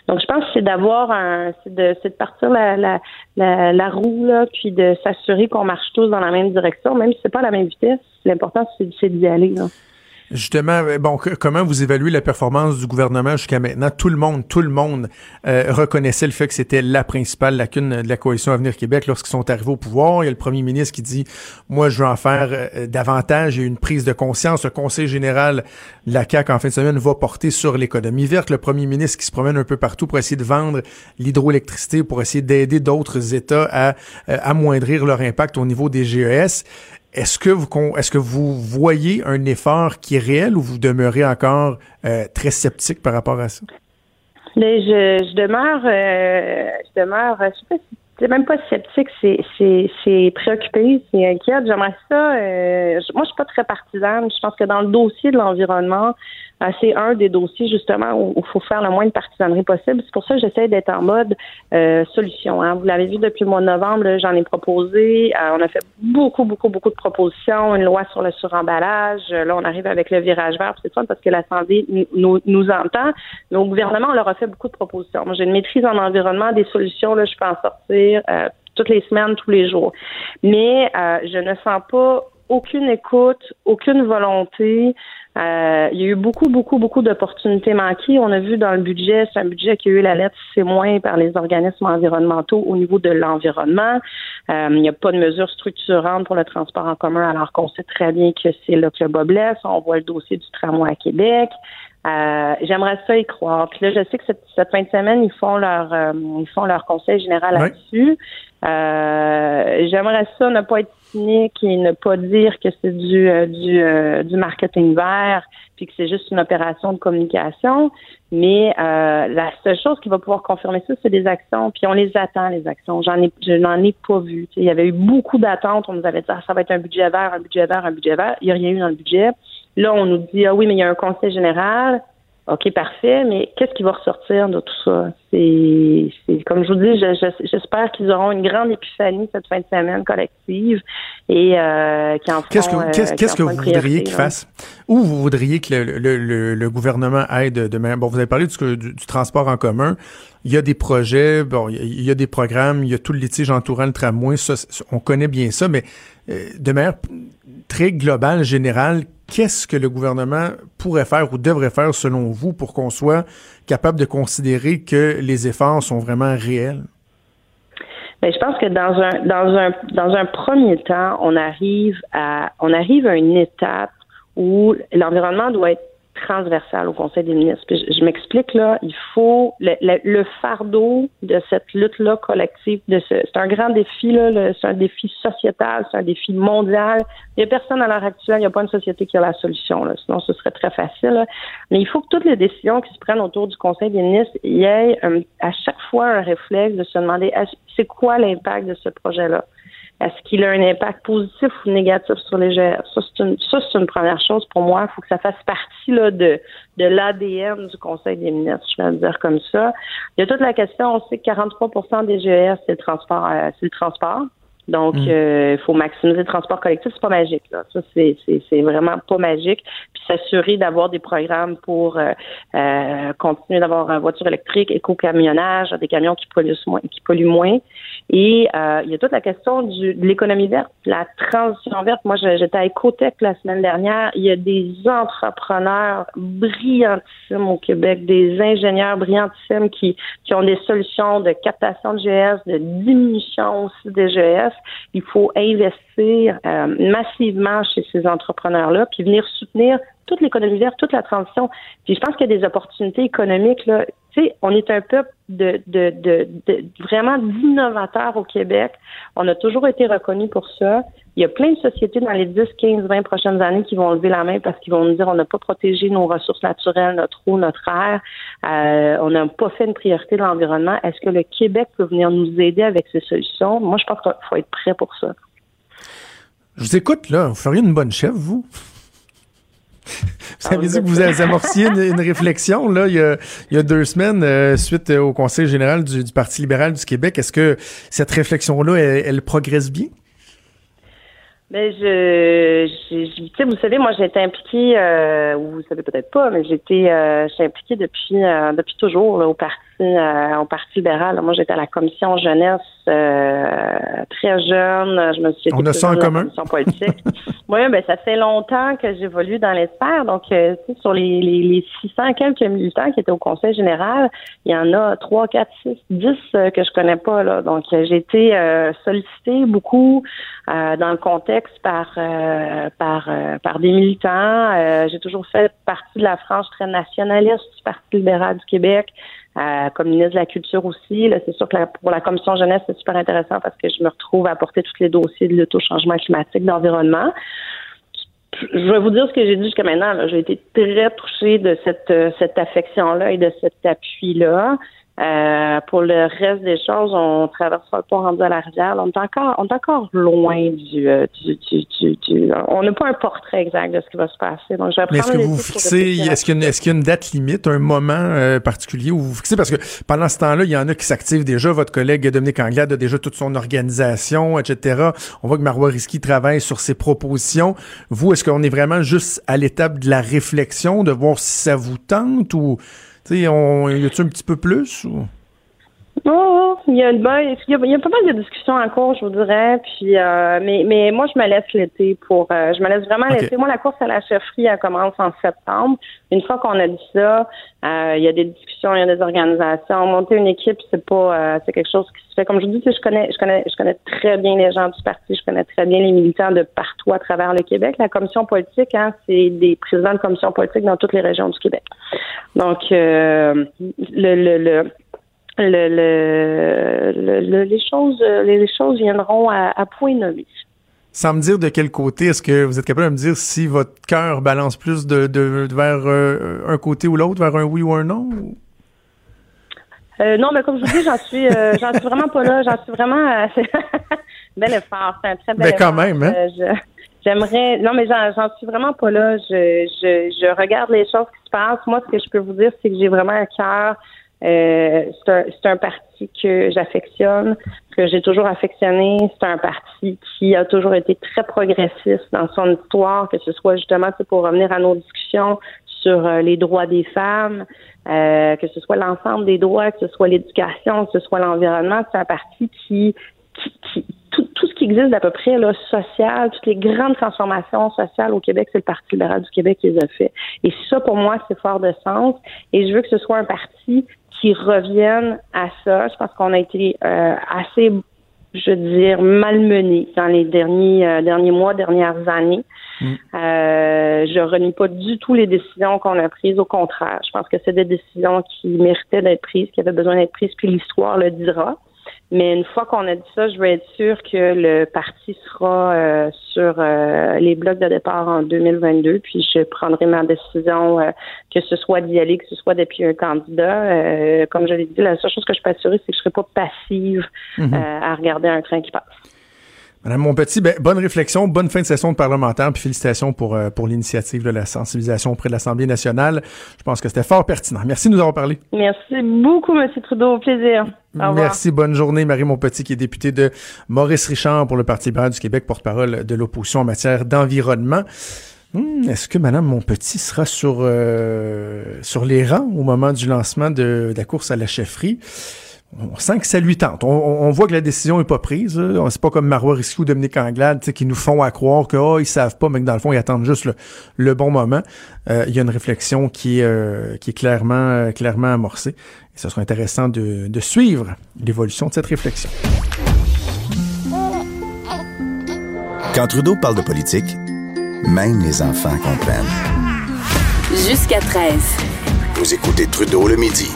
Donc je pense que c'est d'avoir un c'est de c'est de partir la la, la, la roue là puis de s'assurer qu'on marche tous dans la même direction même si c'est pas à la même vitesse. L'important c'est d'y aller. Là. Justement, euh, bon, comment vous évaluez la performance du gouvernement jusqu'à maintenant? Tout le monde, tout le monde euh, reconnaissait le fait que c'était la principale lacune de la coalition Avenir Québec lorsqu'ils sont arrivés au pouvoir. Il y a le premier ministre qui dit, moi, je veux en faire euh, davantage. Il y a une prise de conscience. Le conseil général de la CAQ, en fin de semaine, va porter sur l'économie verte. Le premier ministre qui se promène un peu partout pour essayer de vendre l'hydroélectricité, pour essayer d'aider d'autres États à amoindrir leur impact au niveau des GES. Est-ce que vous est-ce que vous voyez un effort qui est réel ou vous demeurez encore euh, très sceptique par rapport à ça? Mais je, je demeure euh, je demeure je sais pas c'est même pas sceptique, c'est préoccupé, c'est inquiète. J'aimerais ça. Euh, moi, je suis pas très partisane. Je pense que dans le dossier de l'environnement, c'est un des dossiers justement où il faut faire le moins de partisanerie possible. C'est pour ça que j'essaie d'être en mode euh, solution. Hein. Vous l'avez vu depuis le mois de novembre, j'en ai proposé. Euh, on a fait beaucoup, beaucoup, beaucoup de propositions. Une loi sur le suremballage. Là, on arrive avec le virage vert. C'est fun parce que l'Assemblée nous, nous entend. Mais au gouvernement, on leur a fait beaucoup de propositions. Moi, j'ai une maîtrise en environnement, des solutions. Là, je peux en sortir toutes les semaines, tous les jours. Mais je ne sens pas aucune écoute, aucune volonté. Euh, il y a eu beaucoup, beaucoup, beaucoup d'opportunités manquées. On a vu dans le budget, c'est un budget qui a eu la lettre C- par les organismes environnementaux au niveau de l'environnement. Euh, il n'y a pas de mesures structurantes pour le transport en commun, alors qu'on sait très bien que c'est là que le bas blesse. On voit le dossier du tramway à Québec. Euh, j'aimerais ça y croire. Puis là, je sais que cette, cette fin de semaine, ils font leur ils font leur conseil général là-dessus. j'aimerais ça ne pas être et ne pas dire que c'est du euh, du, euh, du marketing vert puis que c'est juste une opération de communication. Mais euh, la seule chose qui va pouvoir confirmer ça, c'est des actions. Puis on les attend, les actions. J'en ai, je n'en ai pas vu. il y avait eu beaucoup d'attentes. On nous avait dit ah, ça va être un budget vert, un budget vert, un budget vert. Il n'y a rien eu dans le budget. Là, on nous dit ah oui, mais il y a un conseil général. OK, parfait, mais qu'est-ce qui va ressortir de tout ça? C'est, comme je vous dis, j'espère qu'ils auront une grande épiphanie cette fin de semaine collective et euh, qu'ils en Qu'est-ce que, euh, qu'est-ce, que vous voudriez qu'ils fassent? Ou vous voudriez que le, le, gouvernement aide demain? Bon, vous avez parlé du, du, transport en commun. Il y a des projets, bon, il y a des programmes, il y a tout le litige entourant le tramway, ça, on connaît bien ça, mais euh, de manière très globale, générale, qu'est-ce que le gouvernement pourrait faire ou devrait faire selon vous pour qu'on soit capable de considérer que les efforts sont vraiment réels? Bien, je pense que dans un dans un dans un premier temps, on arrive à on arrive à une étape où l'environnement doit être transversale au Conseil des ministres. je, m'explique là, il faut le, fardeau de cette lutte-là collective, de ce, c'est un grand défi là, c'est un défi sociétal, c'est un défi mondial. Il n'y a personne à l'heure actuelle, il n'y a pas une société qui a la solution, là, sinon ce serait très facile. Mais il faut que toutes les décisions qui se prennent autour du Conseil des ministres, il y ait à chaque fois un réflexe de se demander c'est quoi l'impact de ce projet-là? Est-ce qu'il a un impact positif ou négatif sur les GR? Ça, c'est une, ça, c'est une première chose pour moi. Il faut que ça fasse partie là, de, de l'ADN du Conseil des ministres, je vais le dire comme ça. Il y a toute la question, on sait que 43% des GES, c'est le transport, euh, c'est le transport. Donc, Mm. euh, il faut maximiser le transport collectif. C'est pas magique, là. Ça, c'est, c'est, c'est vraiment pas magique. Puis s'assurer d'avoir des programmes pour euh, euh, continuer d'avoir une voiture électrique, éco-camionnage, des camions qui polluent moins. Qui polluent moins. Et euh, il y a toute la question du, de l'économie verte, la transition verte. Moi, j'étais à Ecotech la semaine dernière. Il y a des entrepreneurs brillantissimes au Québec, des ingénieurs brillantissimes qui, qui ont des solutions de captation de GS, de diminution aussi des GS. Il faut investir euh, massivement chez ces entrepreneurs-là, puis venir soutenir toute l'économie verte, toute la transition. Puis je pense qu'il y a des opportunités économiques. Là. Tu sais, on est un peuple de, de, vraiment d'innovateurs au Québec. On a toujours été reconnu pour ça. Il y a plein de sociétés dans les 10, 15, 20 prochaines années qui vont lever la main parce qu'ils vont nous dire on n'a pas protégé nos ressources naturelles, notre eau, notre air. Euh, on n'a pas fait une priorité de l'environnement. Est-ce que le Québec peut venir nous aider avec ces solutions? Moi, je pense qu'il faut être prêt pour ça. Je vous écoute, là. Vous feriez une bonne chef, vous? [LAUGHS] Vous Ah, avez dit que vous avez amorciez une, une réflexion là, il, y a, il y a deux semaines euh, suite au Conseil général du, du Parti libéral du Québec. Est-ce que cette réflexion-là, elle, elle progresse bien? Mais je, je, je- sais, vous savez, moi, j'ai été impliquée, euh, ou vous savez peut-être pas, mais j'ai été, euh, je suis impliquée depuis, euh, depuis toujours là, au parti, euh, au parti libéral. Moi, j'étais à la commission jeunesse euh, très jeune. Je me suis. On a ça en commun? politique. [LAUGHS] oui, ben ça fait longtemps que j'évolue dans les sphères. Donc, euh, sur les, les, les 600 quelques militants qui étaient au Conseil général, il y en a 3, 4, 6, 10 euh, que je connais pas. Là. Donc, j'ai été sollicitée beaucoup euh, dans le contexte par euh, par euh, par des militants. Euh, j'ai toujours fait partie de la frange très nationaliste du Parti libéral du Québec. Euh, comme ministre de la Culture aussi. C'est sûr que la- pour la commission jeunesse, c'est super intéressant parce que je me retrouve à porter tous les dossiers de lutte au changement climatique, d'environnement. Je vais vous dire ce que j'ai dit jusqu'à maintenant. J'ai été très touchée de cette, euh, cette affection-là et de cet appui-là. Euh, pour le reste des choses, on traversera le pont rendu à la rivière. Là, on est encore, on est encore loin du, euh, du, du, du- du- on n'a pas un portrait exact de ce qui va se passer. Donc, je Mais est-ce que vous fixez, est-ce qu'il y, a une- est-ce qu'il y a une date limite, un moment euh, particulier où vous fixez? Parce que pendant ce temps-là, il y en a qui s'activent déjà. Votre collègue Dominique Anglade a déjà toute son organisation, etc. On voit que Marois Risky travaille sur ses propositions. Vous, est-ce qu'on est vraiment juste à l'étape de la réflexion, de voir si ça vous tente ou, tu sais, on, y a-tu un petit peu plus ou? Oh, il y a une bonne, il y a, il y a pas mal de discussions en cours, je vous dirais. Puis, euh, mais, mais moi, je me laisse l'été pour, euh, je me laisse vraiment l'été. Moi, la course à la chefferie, elle commence en septembre. Une fois qu'on a dit ça, euh, il y a des discussions, il y a des organisations. Monter une équipe, c'est pas, euh, c'est quelque chose qui se fait. Comme je vous dis, je connais, je connais, je connais très bien les gens du parti. Je connais très bien les militants de partout à travers le Québec. La commission politique, hein, c'est des présidents de commission politique dans toutes les régions du Québec. Donc, euh, le, le, le le, le, le- le- les choses les, choses viendront à, à point nommé. Sans me dire de quel côté, est-ce que vous êtes capable de me dire si votre cœur balance plus de, de- de- vers euh, un côté ou l'autre, vers un oui ou un non? ou- Euh, non, mais comme je vous dis, j'en suis euh, [LAUGHS] j'en suis vraiment pas là. J'en suis vraiment [LAUGHS] bel effort. C'est un très bel Mais quand effort. même, hein? J'aimerais. Non, mais j'en j'en suis vraiment pas là. Je, je, je regarde les choses qui se passent. Moi, ce que je peux vous dire, c'est que j'ai vraiment un cœur. Euh, c'est un, un parti que j'affectionne, que j'ai toujours affectionné. C'est un parti qui a toujours été très progressiste dans son histoire, que ce soit justement pour revenir à nos discussions sur euh, les droits des femmes, euh, que ce soit l'ensemble des droits, que ce soit l'éducation, que ce soit l'environnement. C'est un parti qui, qui, qui- tout, tout ce qui existe d'à peu près là, social, toutes les grandes transformations sociales au Québec, c'est le Parti libéral du Québec qui les a fait. Et ça, pour moi, c'est fort de sens. Et je veux que ce soit un parti qui revienne à ça. Je pense qu'on a été euh, assez, je veux dire, malmené dans les derniers euh, derniers mois, dernières années. Euh, je renie pas du tout les décisions qu'on a prises. Au contraire, je pense que c'est des décisions qui méritaient d'être prises, qui avaient besoin d'être prises, puis l'histoire le dira. Mais une fois qu'on a dit ça, je veux être sûr que le parti sera euh, sur euh, les blocs de départ en 2022, puis je prendrai ma décision, euh, que ce soit d'y aller, que ce soit depuis un candidat. Euh, comme je l'ai dit, la seule chose que je peux assurer, c'est que je serai pas passive euh, à regarder un train qui passe. Madame Monpetit, ben, bonne réflexion, bonne fin de session de parlementaire, puis félicitations pour, euh, pour l'initiative de la sensibilisation auprès de l'Assemblée nationale. Je pense que c'était fort pertinent. Merci de nous avoir parlé. Merci beaucoup, M. Trudeau. Au plaisir. Au. Merci, bonne journée. Marie Monpetit, qui est députée de Maurice Richard pour le Parti libéral du Québec, porte-parole de l'opposition en matière d'environnement. Hmm, Est-ce que Madame Monpetit sera sur, euh, sur les rangs au moment du lancement de, de la course à la chefferie? On sent que ça lui tente. On, voit que la décision est pas prise. là. C'est pas comme Marois Risky ou Dominique Anglade tu sais, qui nous font à croire que oh, ils savent pas, mais que dans le fond, ils attendent juste le, le bon moment. Euh, Il y a une réflexion qui est, euh, qui est clairement, euh, clairement amorcée. Et ce sera intéressant de, de suivre l'évolution de cette réflexion. Quand Trudeau parle de politique, même les enfants comprennent. Jusqu'à 13. Vous écoutez Trudeau le midi.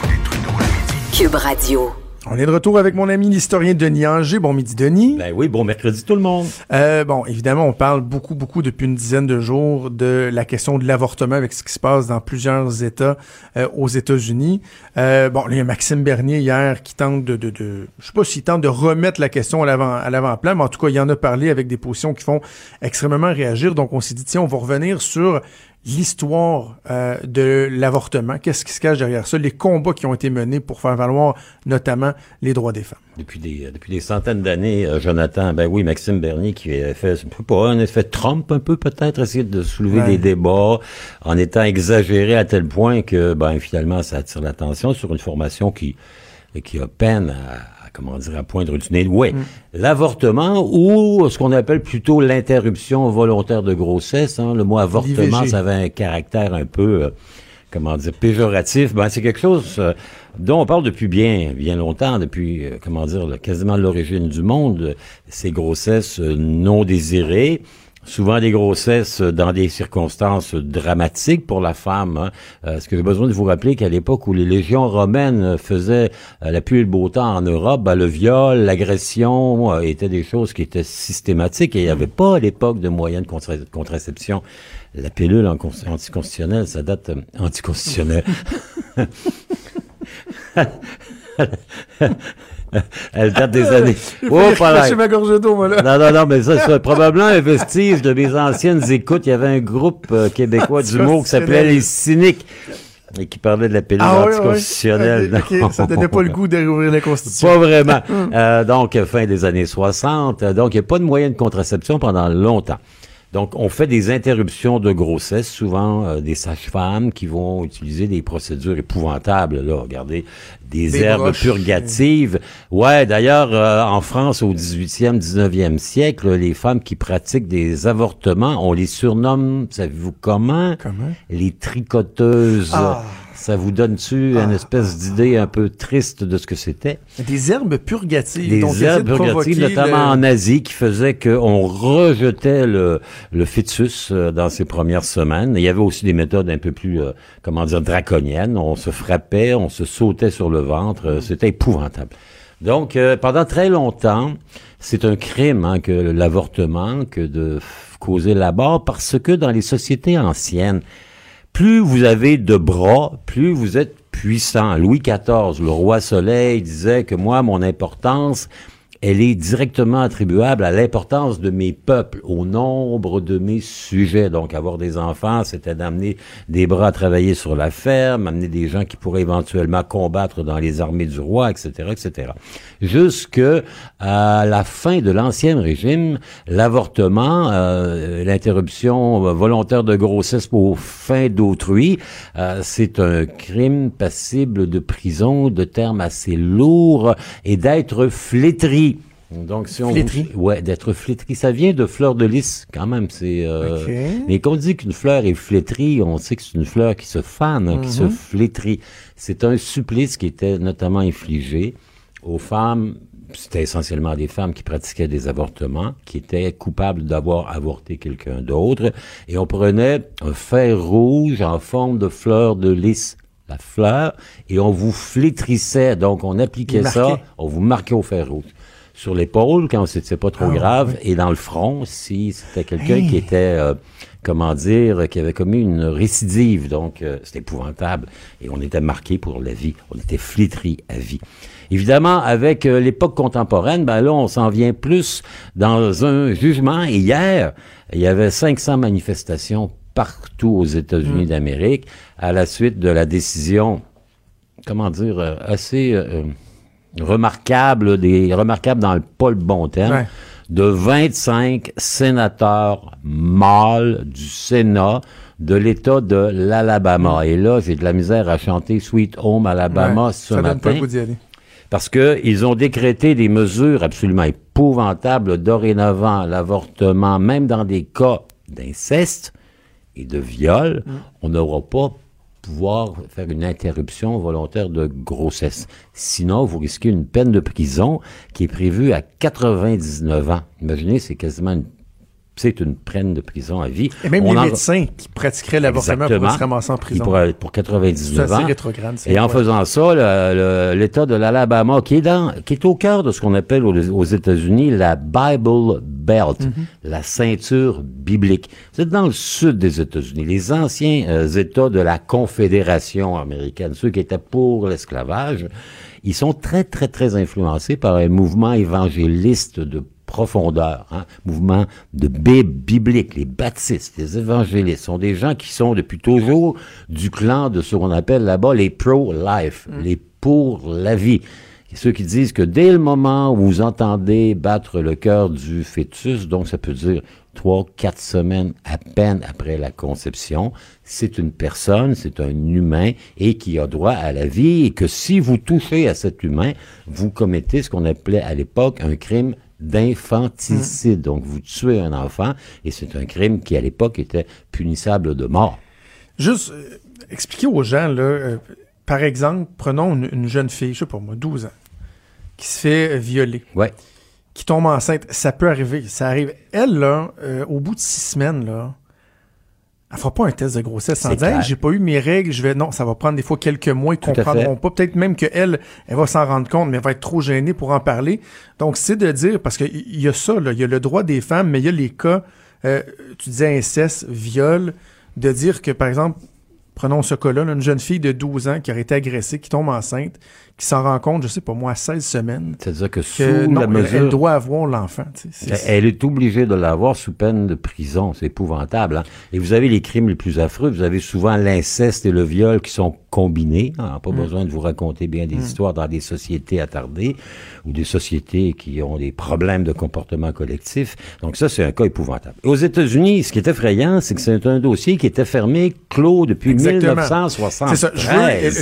Cube Radio. On est de retour avec mon ami l'historien Denis Anger. Bon midi, Denis. Ben oui, bon mercredi tout le monde. Euh, bon, évidemment, on parle beaucoup, beaucoup depuis une dizaine de jours de la question de l'avortement avec ce qui se passe dans plusieurs États euh, aux États-Unis. Euh, bon, là, il y a Maxime Bernier hier qui tente de, de, de je sais pas s'il tente de remettre la question à l'avant, à l'avant-plan, mais en tout cas, il en a parlé avec des positions qui font extrêmement réagir. Donc, on s'est dit, tiens, on va revenir sur l'histoire euh, de l'avortement. Qu'est-ce qui se cache derrière ça? Les combats qui ont été menés pour faire valoir notamment les droits des femmes. Depuis des, depuis des centaines d'années, euh, Jonathan, ben oui, Maxime Bernier qui a fait, pas, un effet Trump un peu peut-être, essayer de soulever Ouais. des débats en étant exagéré à tel point que, ben finalement, ça attire l'attention sur une formation qui, qui a peine à, comment dire, à poindre du nez. Oui, l'avortement ou ce qu'on appelle plutôt l'interruption volontaire de grossesse. Hein, le mot avortement, ça avait un caractère un peu... euh, comment dire, péjoratif, ben, c'est quelque chose euh, dont on parle depuis bien, bien longtemps, depuis, euh, comment dire, quasiment l'origine du monde, euh, ces grossesses euh, non désirées, souvent des grossesses dans des circonstances dramatiques pour la femme. Hein. Euh, Est-ce que j'ai besoin de vous rappeler qu'à l'époque où les légions romaines faisaient euh, la pluie et le beau temps en Europe, ben, le viol, l'agression euh, étaient des choses qui étaient systématiques et il n'y avait pas à l'époque de moyens de contra- de contraception. La pilule anticonstitutionnelle, ça date euh, anticonstitutionnelle. [LAUGHS] [LAUGHS] [LAUGHS] Elle date des [LAUGHS] années. Oh. Chez ma gorge d'eau, moi, là. Non, non, non, mais ça, c'est [LAUGHS] probablement un vestige de mes anciennes écoutes. Il y avait un groupe euh, québécois d'humour qui s'appelait Les Cyniques et qui parlait de la pilule Ah anticonstitutionnelle. Ça donnait pas le goût de rouvrir la Constitution. Pas vraiment. Euh, donc, fin des années 60. Euh, Donc, il n'y a pas de moyen de contraception pendant longtemps. Donc, on fait des interruptions de grossesse, souvent euh, des sages-femmes qui vont utiliser des procédures épouvantables. Là, regardez, des, Des herbes broches. purgatives. Ouais, d'ailleurs, euh, en France, au 18e, 19e siècle, les femmes qui pratiquent des avortements, on les surnomme, savez-vous comment? Comment? Les tricoteuses. Ah. Ça vous donne-tu une espèce d'idée un peu triste de ce que c'était? Des herbes purgatives. Des herbes de purgatives, notamment le- en Asie, qui faisaient qu'on rejetait le, le fœtus euh, dans ses premières semaines. Il y avait aussi des méthodes un peu plus, euh, comment dire, draconiennes. On se frappait, on se sautait sur le ventre. euh, C'était épouvantable. Donc, pendant très longtemps, c'est un crime hein, que l'avortement, que de causer la mort, parce que dans les sociétés anciennes, plus vous avez de bras, plus vous êtes puissant. Louis XIV, le roi Soleil, disait que moi, mon importance, elle est directement attribuable à l'importance de mes peuples, au nombre de mes sujets. Donc, avoir des enfants, c'était d'amener des bras à travailler sur la ferme, amener des gens qui pourraient éventuellement combattre dans les armées du roi, etc., etc. Jusque à la fin de l'ancien régime, l'avortement, euh, l'interruption euh, volontaire de grossesse pour fin d'autrui, euh, c'est un crime passible de prison, de termes assez lourds, et d'être flétri. Donc, si on Flétri? ouais, d'être flétri, ça vient de fleur de lys, quand même. C'est, euh, mais quand on dit qu'une fleur est flétrie, on sait que c'est une fleur qui se fane, hein, qui se flétrit. C'est un supplice qui était notamment infligé aux femmes. C'était essentiellement des femmes qui pratiquaient des avortements, qui étaient coupables d'avoir avorté quelqu'un d'autre, et on prenait un fer rouge en forme de fleur de lys, la fleur, et on vous flétrissait. Donc on appliquait ça, on vous marquait au fer rouge sur l'épaule quand c'était pas trop Ah, grave et dans le front si c'était quelqu'un Hey. qui était euh, comment dire, qui avait commis une récidive. Donc, euh, c'est épouvantable. Et on était marqué pour la vie. On était flétri à vie. Évidemment, avec euh, l'époque contemporaine, ben là, on s'en vient plus dans un jugement. Et hier, il y avait 500 manifestations partout aux États-Unis d'Amérique à la suite de la décision, comment dire, euh, assez remarquable, des remarquables dans le pas le bon terme, Ouais. de 25 sénateurs mâles du Sénat de l'État de l'Alabama. Et là, j'ai de la misère à chanter Sweet Home Alabama Ouais, ce ça donne pas matin d'y aller. parce que ils ont décrété des mesures absolument épouvantables dorénavant l'avortement, même dans des cas d'inceste et de viol, on n'aura pas pouvoir faire une interruption volontaire de grossesse. Sinon, vous risquez une peine de prison qui est prévue à 99 ans. Imaginez, c'est quasiment une, c'est une peine de prison à vie. Et même On les en- médecins qui pratiqueraient l'avortement pourraient se ramasser en prison. pour C'est 99 assez ans. rétrograde. c'est Et en faisant ça, l'État de l'Alabama, qui est dans, qui est au cœur de ce qu'on appelle aux, aux États-Unis la Bible Belt, Mhm. la ceinture biblique. Vous êtes dans le sud des États-Unis, les anciens euh, États de la Confédération américaine, ceux qui étaient pour l'esclavage, ils sont très très très influencés par un mouvement évangéliste de profondeur, hein, mouvement de Bible biblique. Les baptistes, les évangélistes sont des gens qui sont depuis toujours du clan de ce qu'on appelle là-bas les pro-life, les pour la vie. Et ceux qui disent que dès le moment où vous entendez battre le cœur du fœtus, donc ça peut dire trois, quatre semaines à peine après la conception, c'est une personne, c'est un humain et qui a droit à la vie et que si vous touchez à cet humain, vous commettez ce qu'on appelait à l'époque un crime d'infanticide. Donc vous tuez un enfant et c'est un crime qui à l'époque était punissable de mort. Juste euh, expliquer aux gens, là, euh, par exemple, prenons une, une jeune fille, je sais pas moi, 12 ans, qui se fait euh, violer, Ouais. qui tombe enceinte. Ça peut arriver. Ça arrive. Elle, là, euh, au bout de six semaines, là, elle fera pas un test de grossesse sans C'est dire Hey, clair. j'ai pas eu mes règles, je vais. Non, ça va prendre des fois quelques mois, ils Tout comprendront pas. Peut-être même qu'elle, elle va s'en rendre compte, mais elle va être trop gênée pour en parler. Donc, c'est de dire, parce qu'il y a ça, là, il y a le droit des femmes, mais il y a les cas, euh, tu disais inceste, viol, de dire que, par exemple, prenons ce cas-là, là, une jeune fille de 12 ans qui aurait été agressée, qui tombe enceinte, qui s'en rend compte, je sais pas moi, à 16 semaines, C'est-à-dire que sous que non, la mesure... elle doit avoir l'enfant. tu sais. Elle est obligée de l'avoir sous peine de prison. C'est épouvantable. hein. Et vous avez les crimes les plus affreux. Vous avez souvent l'inceste et le viol qui sont combinés. hein. Pas besoin de vous raconter bien des histoires dans des sociétés attardées ou des sociétés qui ont des problèmes de comportement collectif. Donc ça, c'est un cas épouvantable. Aux États-Unis, ce qui est effrayant, c'est que c'est un dossier qui était fermé, clos depuis Exactement. 1973. C'est ça. Je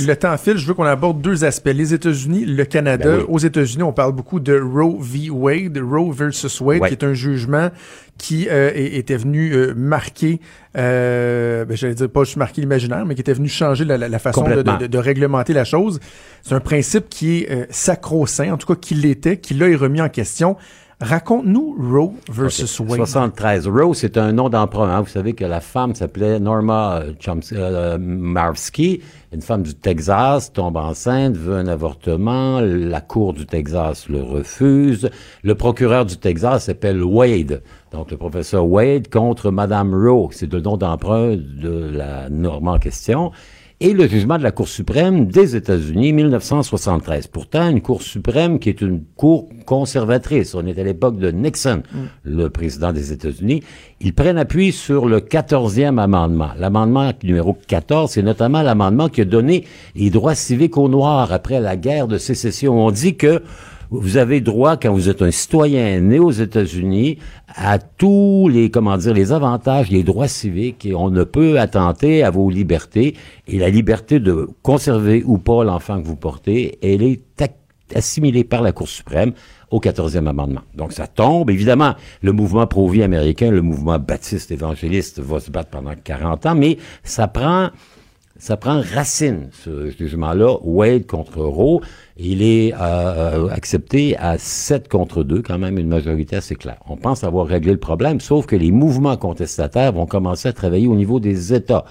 veux, le temps file, je veux qu'on aborde deux aspects. Les États-Unis, le Canada. Ben oui. Aux États-Unis, on parle beaucoup de Roe v. Wade, Roe versus Wade, Ouais. qui est un jugement qui euh, était venu euh, marquer, euh, ben, j'allais dire pas juste marquer l'imaginaire, mais qui était venu changer la, la- la façon de- de réglementer la chose. C'est un principe qui est euh, sacro-saint, en tout cas qui l'était, qui là est remis en question. Raconte-nous Roe versus Ok. Wade. 73. Rose, c'est un nom d'emprunt. hein. Vous savez que la femme s'appelait Norma euh, Chomsky, euh, Marski, une femme du Texas, tombe enceinte, veut un avortement. La Cour du Texas le refuse. Le procureur du Texas s'appelle Wade. Donc, le professeur Wade contre Madame Rowe. C'est le nom d'emprunt de la Norma en question et le jugement de la Cour suprême des États-Unis 1973. Pourtant, une Cour suprême qui est une Cour conservatrice. On est à l'époque de Nixon, le président des États-Unis. Ils prennent appui sur le 14e amendement. L'amendement numéro 14, c'est notamment l'amendement qui a donné les droits civiques aux Noirs après la guerre de sécession. On dit que vous avez droit, quand vous êtes un citoyen né aux États-Unis, à tous les, comment dire, les avantages, les droits civiques, et on ne peut attenter à vos libertés. Et la liberté de conserver ou pas l'enfant que vous portez, elle est assimilée par la Cour suprême au 14e amendement. Donc ça tombe. Évidemment, le mouvement pro-vie américain, le mouvement baptiste évangéliste va se battre pendant 40 ans, mais ça prend ça prend racine, ce jugement-là, Wade contre Roe. Il est euh, accepté à 7 contre 2, quand même une majorité assez claire. On pense avoir réglé le problème, sauf que les mouvements contestataires vont commencer à travailler au niveau des États.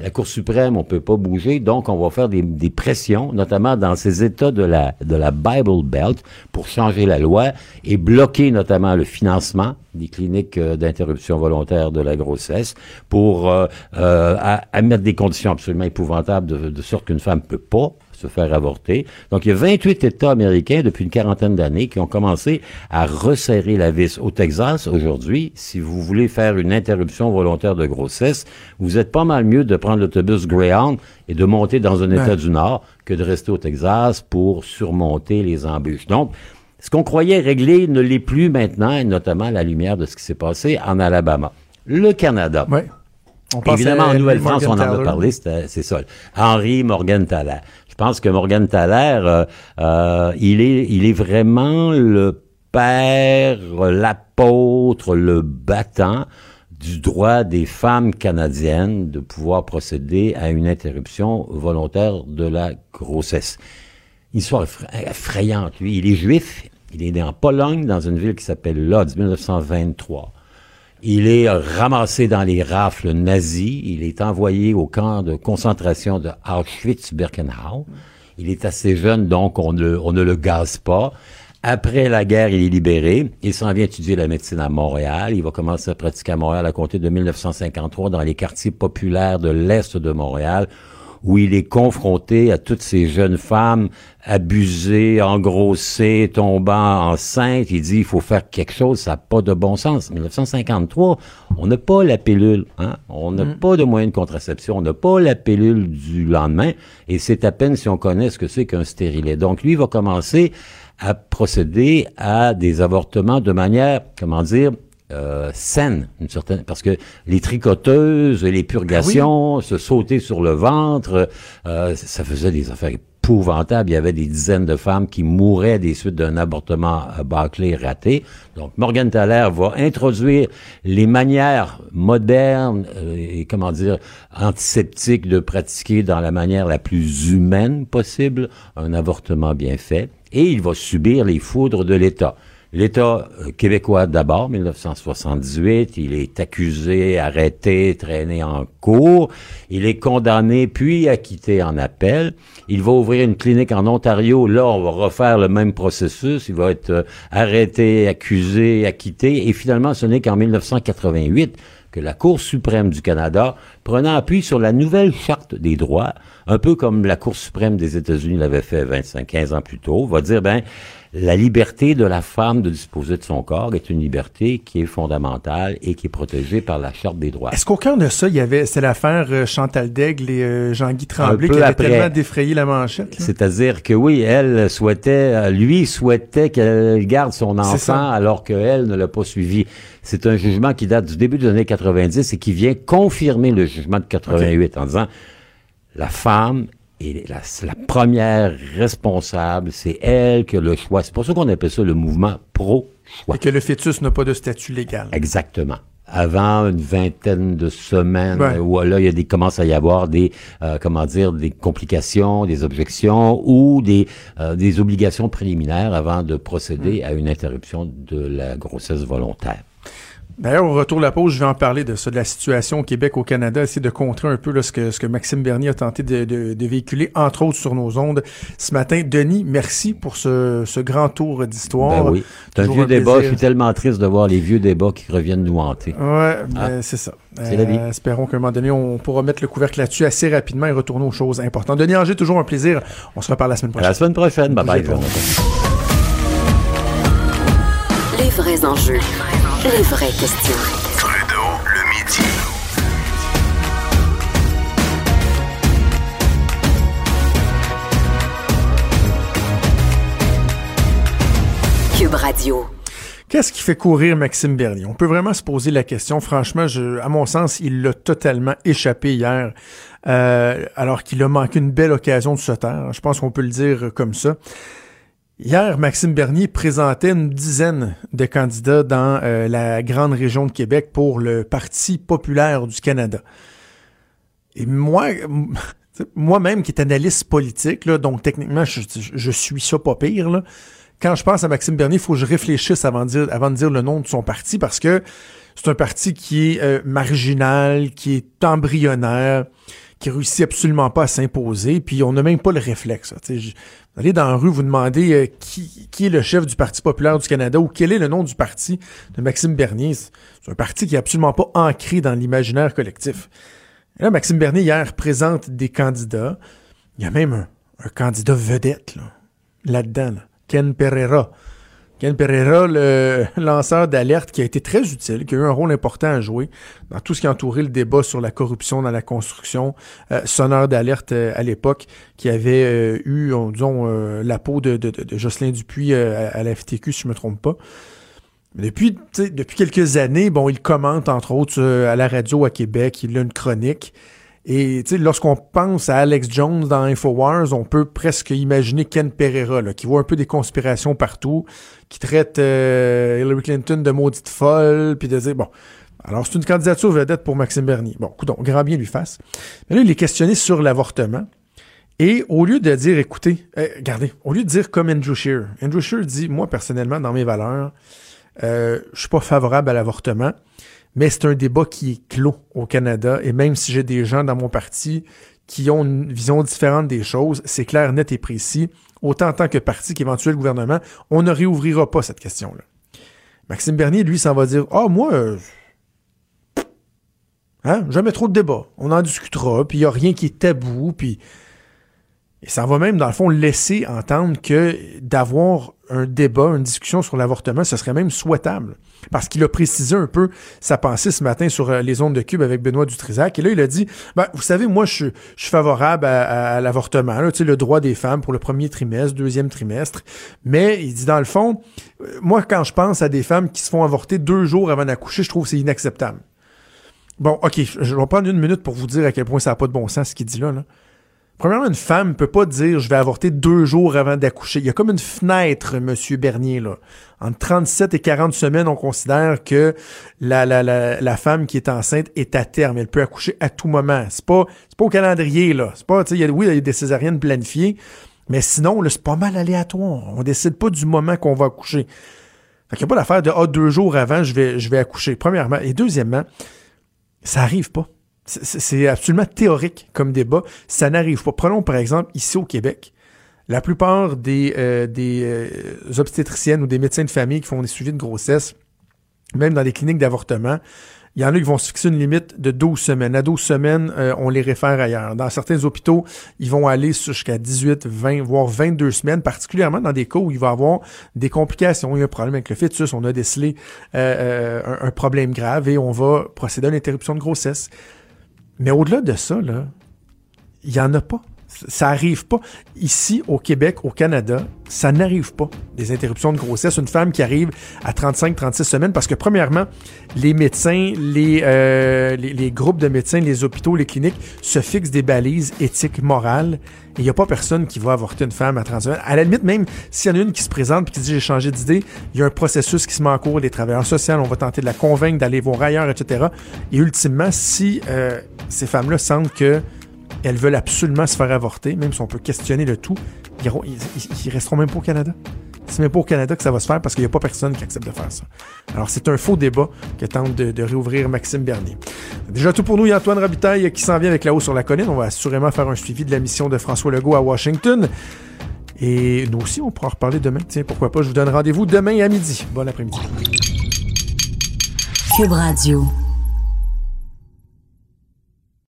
La Cour suprême, on peut pas bouger, donc on va faire des, pressions, notamment dans ces États de la, Bible Belt, pour changer la loi et bloquer notamment le financement des cliniques euh, d'interruption volontaire de la grossesse pour euh, euh, mettre des conditions absolument épouvantables de, de sorte qu'une femme peut pas se faire avorter. Donc, il y a 28 États américains depuis une quarantaine d'années qui ont commencé à resserrer la vis. Au Texas, aujourd'hui, si vous voulez faire une interruption volontaire de grossesse, vous êtes pas mal mieux de prendre l'autobus Greyhound et de monter dans un État Ouais. du Nord que de rester au Texas pour surmonter les embûches. Donc, ce qu'on croyait réglé ne l'est plus maintenant, et notamment à la lumière de ce qui s'est passé en Alabama. Le Canada. Ouais. On Évidemment, en Nouvelle-France, on en a parlé, c'est ça. Henri Morgan Thaler. Je pense que Morgan Thaler, euh, euh, il est, il est vraiment le père, l'apôtre, le battant du droit des femmes canadiennes de pouvoir procéder à une interruption volontaire de la grossesse. Histoire effra- effrayante, lui. Il est juif. Il est né en Pologne, dans une ville qui s'appelle Lodz, 1923. Il est ramassé dans les rafles nazis. Il est envoyé au camp de concentration de Auschwitz-Birkenau. Il est assez jeune, donc on ne, on ne le gaze pas. Après la guerre, il est libéré. Il s'en vient étudier la médecine à Montréal. Il va commencer à pratiquer à Montréal à compter de 1953 dans les quartiers populaires de l'Est de Montréal où il est confronté à toutes ces jeunes femmes abusées, engrossées, tombant enceintes. Il dit, il faut faire quelque chose, ça n'a pas de bon sens. 1953, on n'a pas la pilule, hein? on n'a pas de moyen de contraception, on n'a pas la pilule du lendemain, et c'est à peine si on connaît ce que c'est qu'un stérilet. Donc lui va commencer à procéder à des avortements de manière, comment dire, euh, saine, une certaine, parce que les tricoteuses, les purgations, se sauter sur le ventre, euh, ça faisait des affaires épouvantables. Il y avait des dizaines de femmes qui mouraient des suites d'un avortement à bâclé raté. Donc, Morgan Thaler va introduire les manières modernes euh, et, comment dire, antiseptiques de pratiquer dans la manière la plus humaine possible un avortement bien fait. Et il va subir les foudres de l'État. L'État euh, québécois d'abord, 1978, il est accusé, arrêté, traîné en cours. Il est condamné puis acquitté en appel. Il va ouvrir une clinique en Ontario. Là, on va refaire le même processus. Il va être euh, arrêté, accusé, acquitté. Et finalement, ce n'est qu'en 1988 que la Cour suprême du Canada, prenant appui sur la nouvelle charte des droits, un peu comme la Cour suprême des États-Unis l'avait fait 25, 15 ans plus tôt, va dire, ben, la liberté de la femme de disposer de son corps est une liberté qui est fondamentale et qui est protégée par la charte des droits. Est-ce qu'au cœur de ça, il y avait, c'est l'affaire euh, Chantal Daigle et euh, Jean-Guy Tremblay qui avait après. tellement défrayé la manchette? C'est-à-dire que oui, elle souhaitait, euh, lui souhaitait qu'elle garde son enfant alors qu'elle ne l'a pas suivi. C'est un jugement qui date du début des années 90 et qui vient confirmer le jugement de 88 en disant la femme est la, la première responsable, c'est elle qui a le choix. C'est pour ça qu'on appelle ça le mouvement pro-choix. Et que le fœtus n'a pas de statut légal. Exactement. Avant une vingtaine de semaines, Ouais. où là, il y a des, commence à y avoir des, euh, comment dire, des complications, des objections ou des, euh, des obligations préliminaires avant de procéder à une interruption de la grossesse volontaire. D'ailleurs, au retour de la pause, je vais en parler de ça, de la situation au Québec, au Canada, essayer de contrer un peu là, ce, que, ce que Maxime Bernier a tenté de, de- de véhiculer, entre autres sur nos ondes ce matin. Denis, merci pour ce, ce grand tour d'histoire. Ben oui. C'est un vieux un débat. plaisir. Je suis tellement triste de voir les vieux débats qui reviennent nous hanter. Ouais, ben, c'est ça. Ah. C'est la vie. Espérons qu'à un moment donné, on pourra mettre le couvercle là-dessus assez rapidement et retourner aux choses importantes. Denis Anger, toujours un plaisir. On se reparle la semaine À prochaine. la semaine prochaine. Bye bye. Jonathan. Les vrais enjeux. Les vraies questions. Trudeau, le midi. Cube Radio. Qu'est-ce qui fait courir Maxime Bernier? On peut vraiment se poser la question. Franchement, je, à mon sens, il l'a totalement échappé hier, euh, alors qu'il a manqué une belle occasion de se taire. Je pense qu'on peut le dire comme ça. Hier, Maxime Bernier présentait une dizaine de candidats dans euh, la grande région de Québec pour le Parti populaire du Canada. Et moi, [LAUGHS] moi-même qui est analyste politique, donc techniquement, je, suis ça pas pire, quand je pense à Maxime Bernier, il faut que je réfléchisse avant de, dire, le nom de son parti parce que c'est un parti qui est euh, marginal, qui est embryonnaire, qui réussit absolument pas à s'imposer, puis on n'a même pas le réflexe. Allez dans la rue, vous demandez euh, qui, est le chef du Parti populaire du Canada ou quel est le nom du parti de Maxime Bernier. C'est un parti qui est absolument pas ancré dans l'imaginaire collectif. Et là, Maxime Bernier, hier, présente des candidats. Il y a même un, candidat vedette là-dedans, là, Ken Pereira. Ken Pereira, [LAUGHS] lanceur d'alerte qui a été très utile, qui a eu un rôle important à jouer dans tout ce qui a entouré le débat sur la corruption dans la construction, euh, sonneur d'alerte euh, à l'époque, qui avait euh, eu, disons, la peau de, Jocelyn Dupuis à, la FTQ, si je me trompe pas. Depuis, depuis quelques années, bon, il commente, entre autres, à la radio à Québec, il a une chronique. Et lorsqu'on pense à Alex Jones dans Infowars, on peut presque imaginer Ken Pereira, là, qui voit un peu des conspirations partout, qui traite euh, Hillary Clinton de maudite folle, puis de dire, bon, alors c'est une candidature vedette pour Maxime Bernier. Bon, écoute, grand bien lui fasse. Mais là, il est questionné sur l'avortement. Et au lieu de dire, écoutez, euh, regardez, au lieu de dire comme Andrew Scheer, Andrew Scheer dit, moi, personnellement, dans mes valeurs, euh, je suis pas favorable à l'avortement mais c'est un débat qui est clos au Canada. Et même si j'ai des gens dans mon parti qui ont une vision différente des choses, c'est clair, net et précis. Autant en tant que parti qu'éventuel gouvernement, on ne réouvrira pas cette question-là. Maxime Bernier, lui, s'en va dire Ah, moi, euh, hein, jamais trop de débat. On en discutera, puis il n'y a rien qui est tabou, puis. Et ça va même, dans le fond, laisser entendre que d'avoir un débat, une discussion sur l'avortement, ce serait même souhaitable parce qu'il a précisé un peu sa pensée ce matin sur euh, les ondes de Cube avec Benoît Dutrisac. Et là, il a dit, ben, vous savez, moi, je, suis favorable à, l'avortement, tu le droit des femmes pour le premier trimestre, deuxième trimestre. Mais il dit, dans le fond, euh, moi, quand je pense à des femmes qui se font avorter deux jours avant d'accoucher, je trouve que c'est inacceptable. Bon, OK, je vais prendre une minute pour vous dire à quel point ça n'a pas de bon sens ce qu'il dit là. Premièrement, une femme ne peut pas dire je vais avorter deux jours avant d'accoucher. Il y a comme une fenêtre, Monsieur Bernier, là. Entre 37 et 40 semaines, on considère que la, la, la, la femme qui est enceinte est à terme. Elle peut accoucher à tout moment. C'est pas, c'est pas au calendrier, là. C'est pas, tu sais, oui, il y a des césariennes planifiées, mais sinon, là, c'est pas mal aléatoire. On décide pas du moment qu'on va accoucher. Fait qu'il n'y a pas l'affaire de, ah, deux jours avant, je vais, je vais accoucher. Premièrement. Et deuxièmement, ça arrive pas. C'est absolument théorique comme débat. Ça n'arrive pas. Prenons par exemple ici au Québec. La plupart des, euh, des euh, obstétriciennes ou des médecins de famille qui font des suivis de grossesse, même dans des cliniques d'avortement, il y en a qui vont se fixer une limite de 12 semaines. À 12 semaines, euh, on les réfère ailleurs. Dans certains hôpitaux, ils vont aller jusqu'à 18, 20, voire 22 semaines, particulièrement dans des cas où il va y avoir des complications. Il y a un problème avec le fœtus, on a décelé un, un, problème grave et on va procéder à une interruption de grossesse. Mais au-delà de ça, là, il n'y en a pas. Ça n'arrive pas. Ici, au Québec, au Canada, ça n'arrive pas. Des interruptions de grossesse. Une femme qui arrive à 35-36 semaines, parce que premièrement, les médecins, les, euh, les, groupes de médecins, les hôpitaux, les cliniques se fixent des balises éthiques, morales. Il n'y a pas personne qui va avorter une femme à 30 semaines. À la limite, même s'il y en a une qui se présente et qui dit j'ai changé d'idée, il y a un processus qui se met en cours. Les travailleurs sociaux, on va tenter de la convaincre d'aller voir ailleurs, etc. Et ultimement, si euh, ces femmes-là sentent que elles veulent absolument se faire avorter, même si on peut questionner le tout, ils, ils, resteront même pas au Canada. C'est même pas au Canada que ça va se faire parce qu'il n'y a pas personne qui accepte de faire ça. Alors, c'est un faux débat que tente de, réouvrir Maxime Bernier. Déjà tout pour nous, il y a Antoine Rabitaille qui s'en vient avec la haut sur la colline. On va assurément faire un suivi de la mission de François Legault à Washington. Et nous aussi, on pourra en reparler demain. Tiens, pourquoi pas, je vous donne rendez-vous demain à midi. Bon après-midi. Cube Radio.